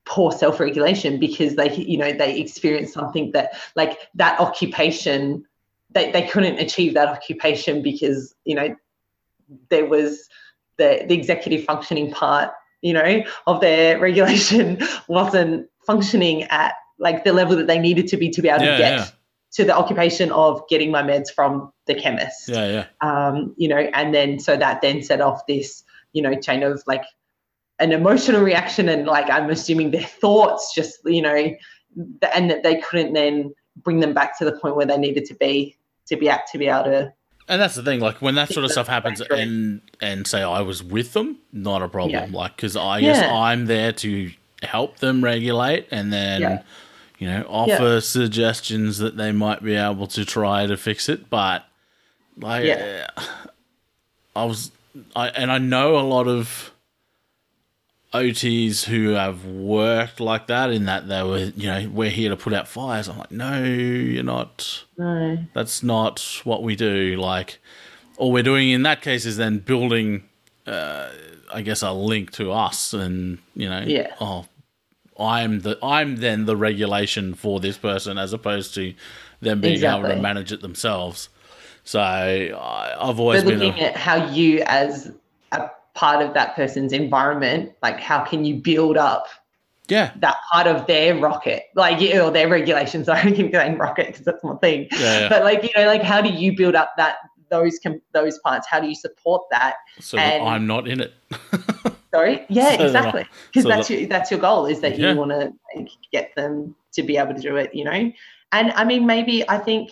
poor self-regulation because they you know they experienced something that like that occupation they, they couldn't achieve that occupation because you know there was the the executive functioning part you know of their <laughs> regulation wasn't functioning at like the level that they needed to be to be able Yeah, to get yeah. to the occupation of getting my meds from the chemist Yeah, yeah. um, you know, and then so that then set off this, you know, chain of like an emotional reaction and like I'm assuming their thoughts just, you know, and that they couldn't then bring them back to the point where they needed to be to be at to be able to And that's the thing, like when that sort of stuff happens, and and say I was with them, not a problem. Like because I guess Yeah. I'm there to help them regulate, and then Yeah. you know offer suggestions that they might be able to try to fix it. But like, Yeah. I was, I and I know a lot of OTs who have worked like that in that they were, you know, we're here to put out fires. I'm like, no, you're not no that's not what we do. Like, all we're doing in that case is then building, uh, I guess, a link to us, and you know, Yeah. oh, I'm the I'm then the regulation for this person as opposed to them being able to manage it themselves. So I, I've always been looking a, at how you as a part of that person's environment, like how can you build up yeah, that part of their rocket, like you know, their regulations. <laughs> I keep saying rocket because that's my thing. yeah, yeah. But like you know, like how do you build up that those com- those parts? How do you support that? so that I'm not in it. <laughs> Sorry, yeah, So exactly. Because so that's that- your that's your goal is that Yeah. you want to get them to be able to do it. You know, and I mean maybe I think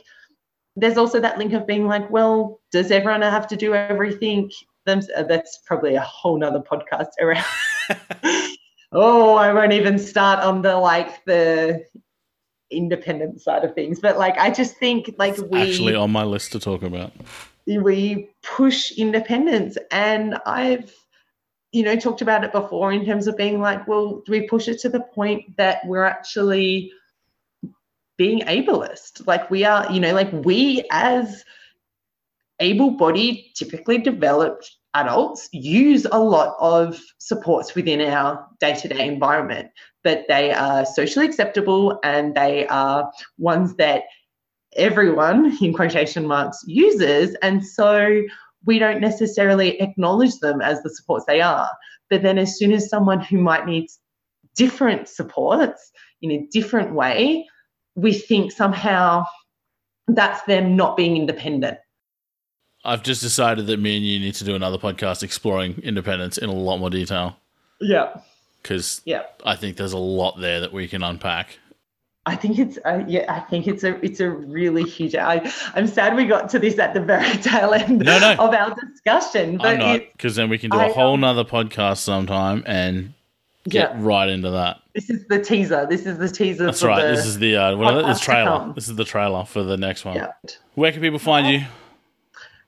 there's also that link of being like, well, does everyone have to do everything? Them uh, that's probably a whole nother podcast around. <laughs> oh, I won't even start on the like the independent side of things, but like I just think like we Actually, on my list to talk about. we push independence and i've you know talked about it before in terms of being like well do we push it to the point that we're actually being ableist like we are you know like we as able bodied, typically developed adults use a lot of supports within our day to day environment, but they are socially acceptable and they are ones that everyone, in quotation marks, uses. And so we don't necessarily acknowledge them as the supports they are. But then, as soon as someone who might need different supports in a different way, we think somehow that's them not being independent. I've just decided that me and you need to do another podcast exploring independence in a lot more detail. Yeah. Because yeah. I think there's a lot there that we can unpack. I think it's uh, yeah. I think it's a it's a really huge. I I'm sad we got to this at the very <laughs> tail end no, no. of our discussion. But I'm not because then we can do a whole nother podcast sometime and get yeah. right into that. This is the teaser. This is the teaser. That's right. This is the uh, what this trailer. This is the trailer for the next one. Yeah. Where can people find you?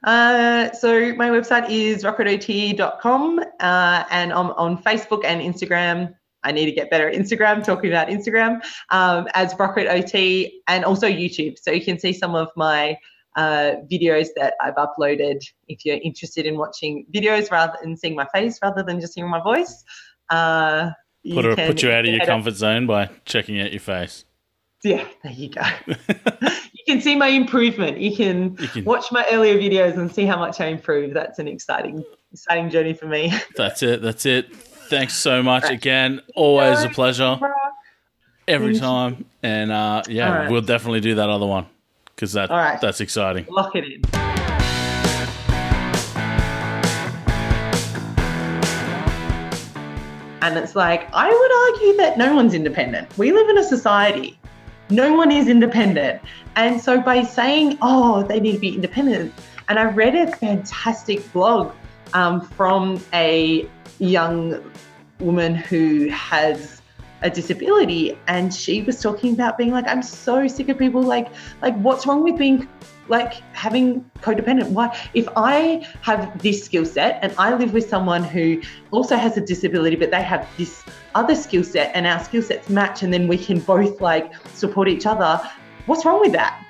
Uh, so my website is rocketot.com uh, and I'm on Facebook and Instagram. I need to get better at Instagram, talking about Instagram um, as Rocket OT and also YouTube. So you can see some of my uh, videos that I've uploaded if you're interested in watching videos rather than seeing my face rather than just hearing my voice. Uh, put, a, put you out of your comfort zone by checking out your face. Yeah, there you go. <laughs> you can see my improvement. You can, you can, watch my earlier videos and see how much I improved. That's an exciting, exciting journey for me. <laughs> That's it. That's it. Thanks so much right. again. Always no, a pleasure. Every time. And uh, yeah, right. we'll definitely do that other one because that right. that's exciting. Lock it in. And it's like, I would argue that no one's independent. We live in a society no one is independent. And so by saying, oh, they need to be independent, and I read a fantastic blog um, from a young woman who has a disability and she was talking about being like i'm so sick of people like like what's wrong with being like having codependent why if i have this skill set and i live with someone who also has a disability but they have this other skill set and our skill sets match and then we can both like support each other. What's wrong with that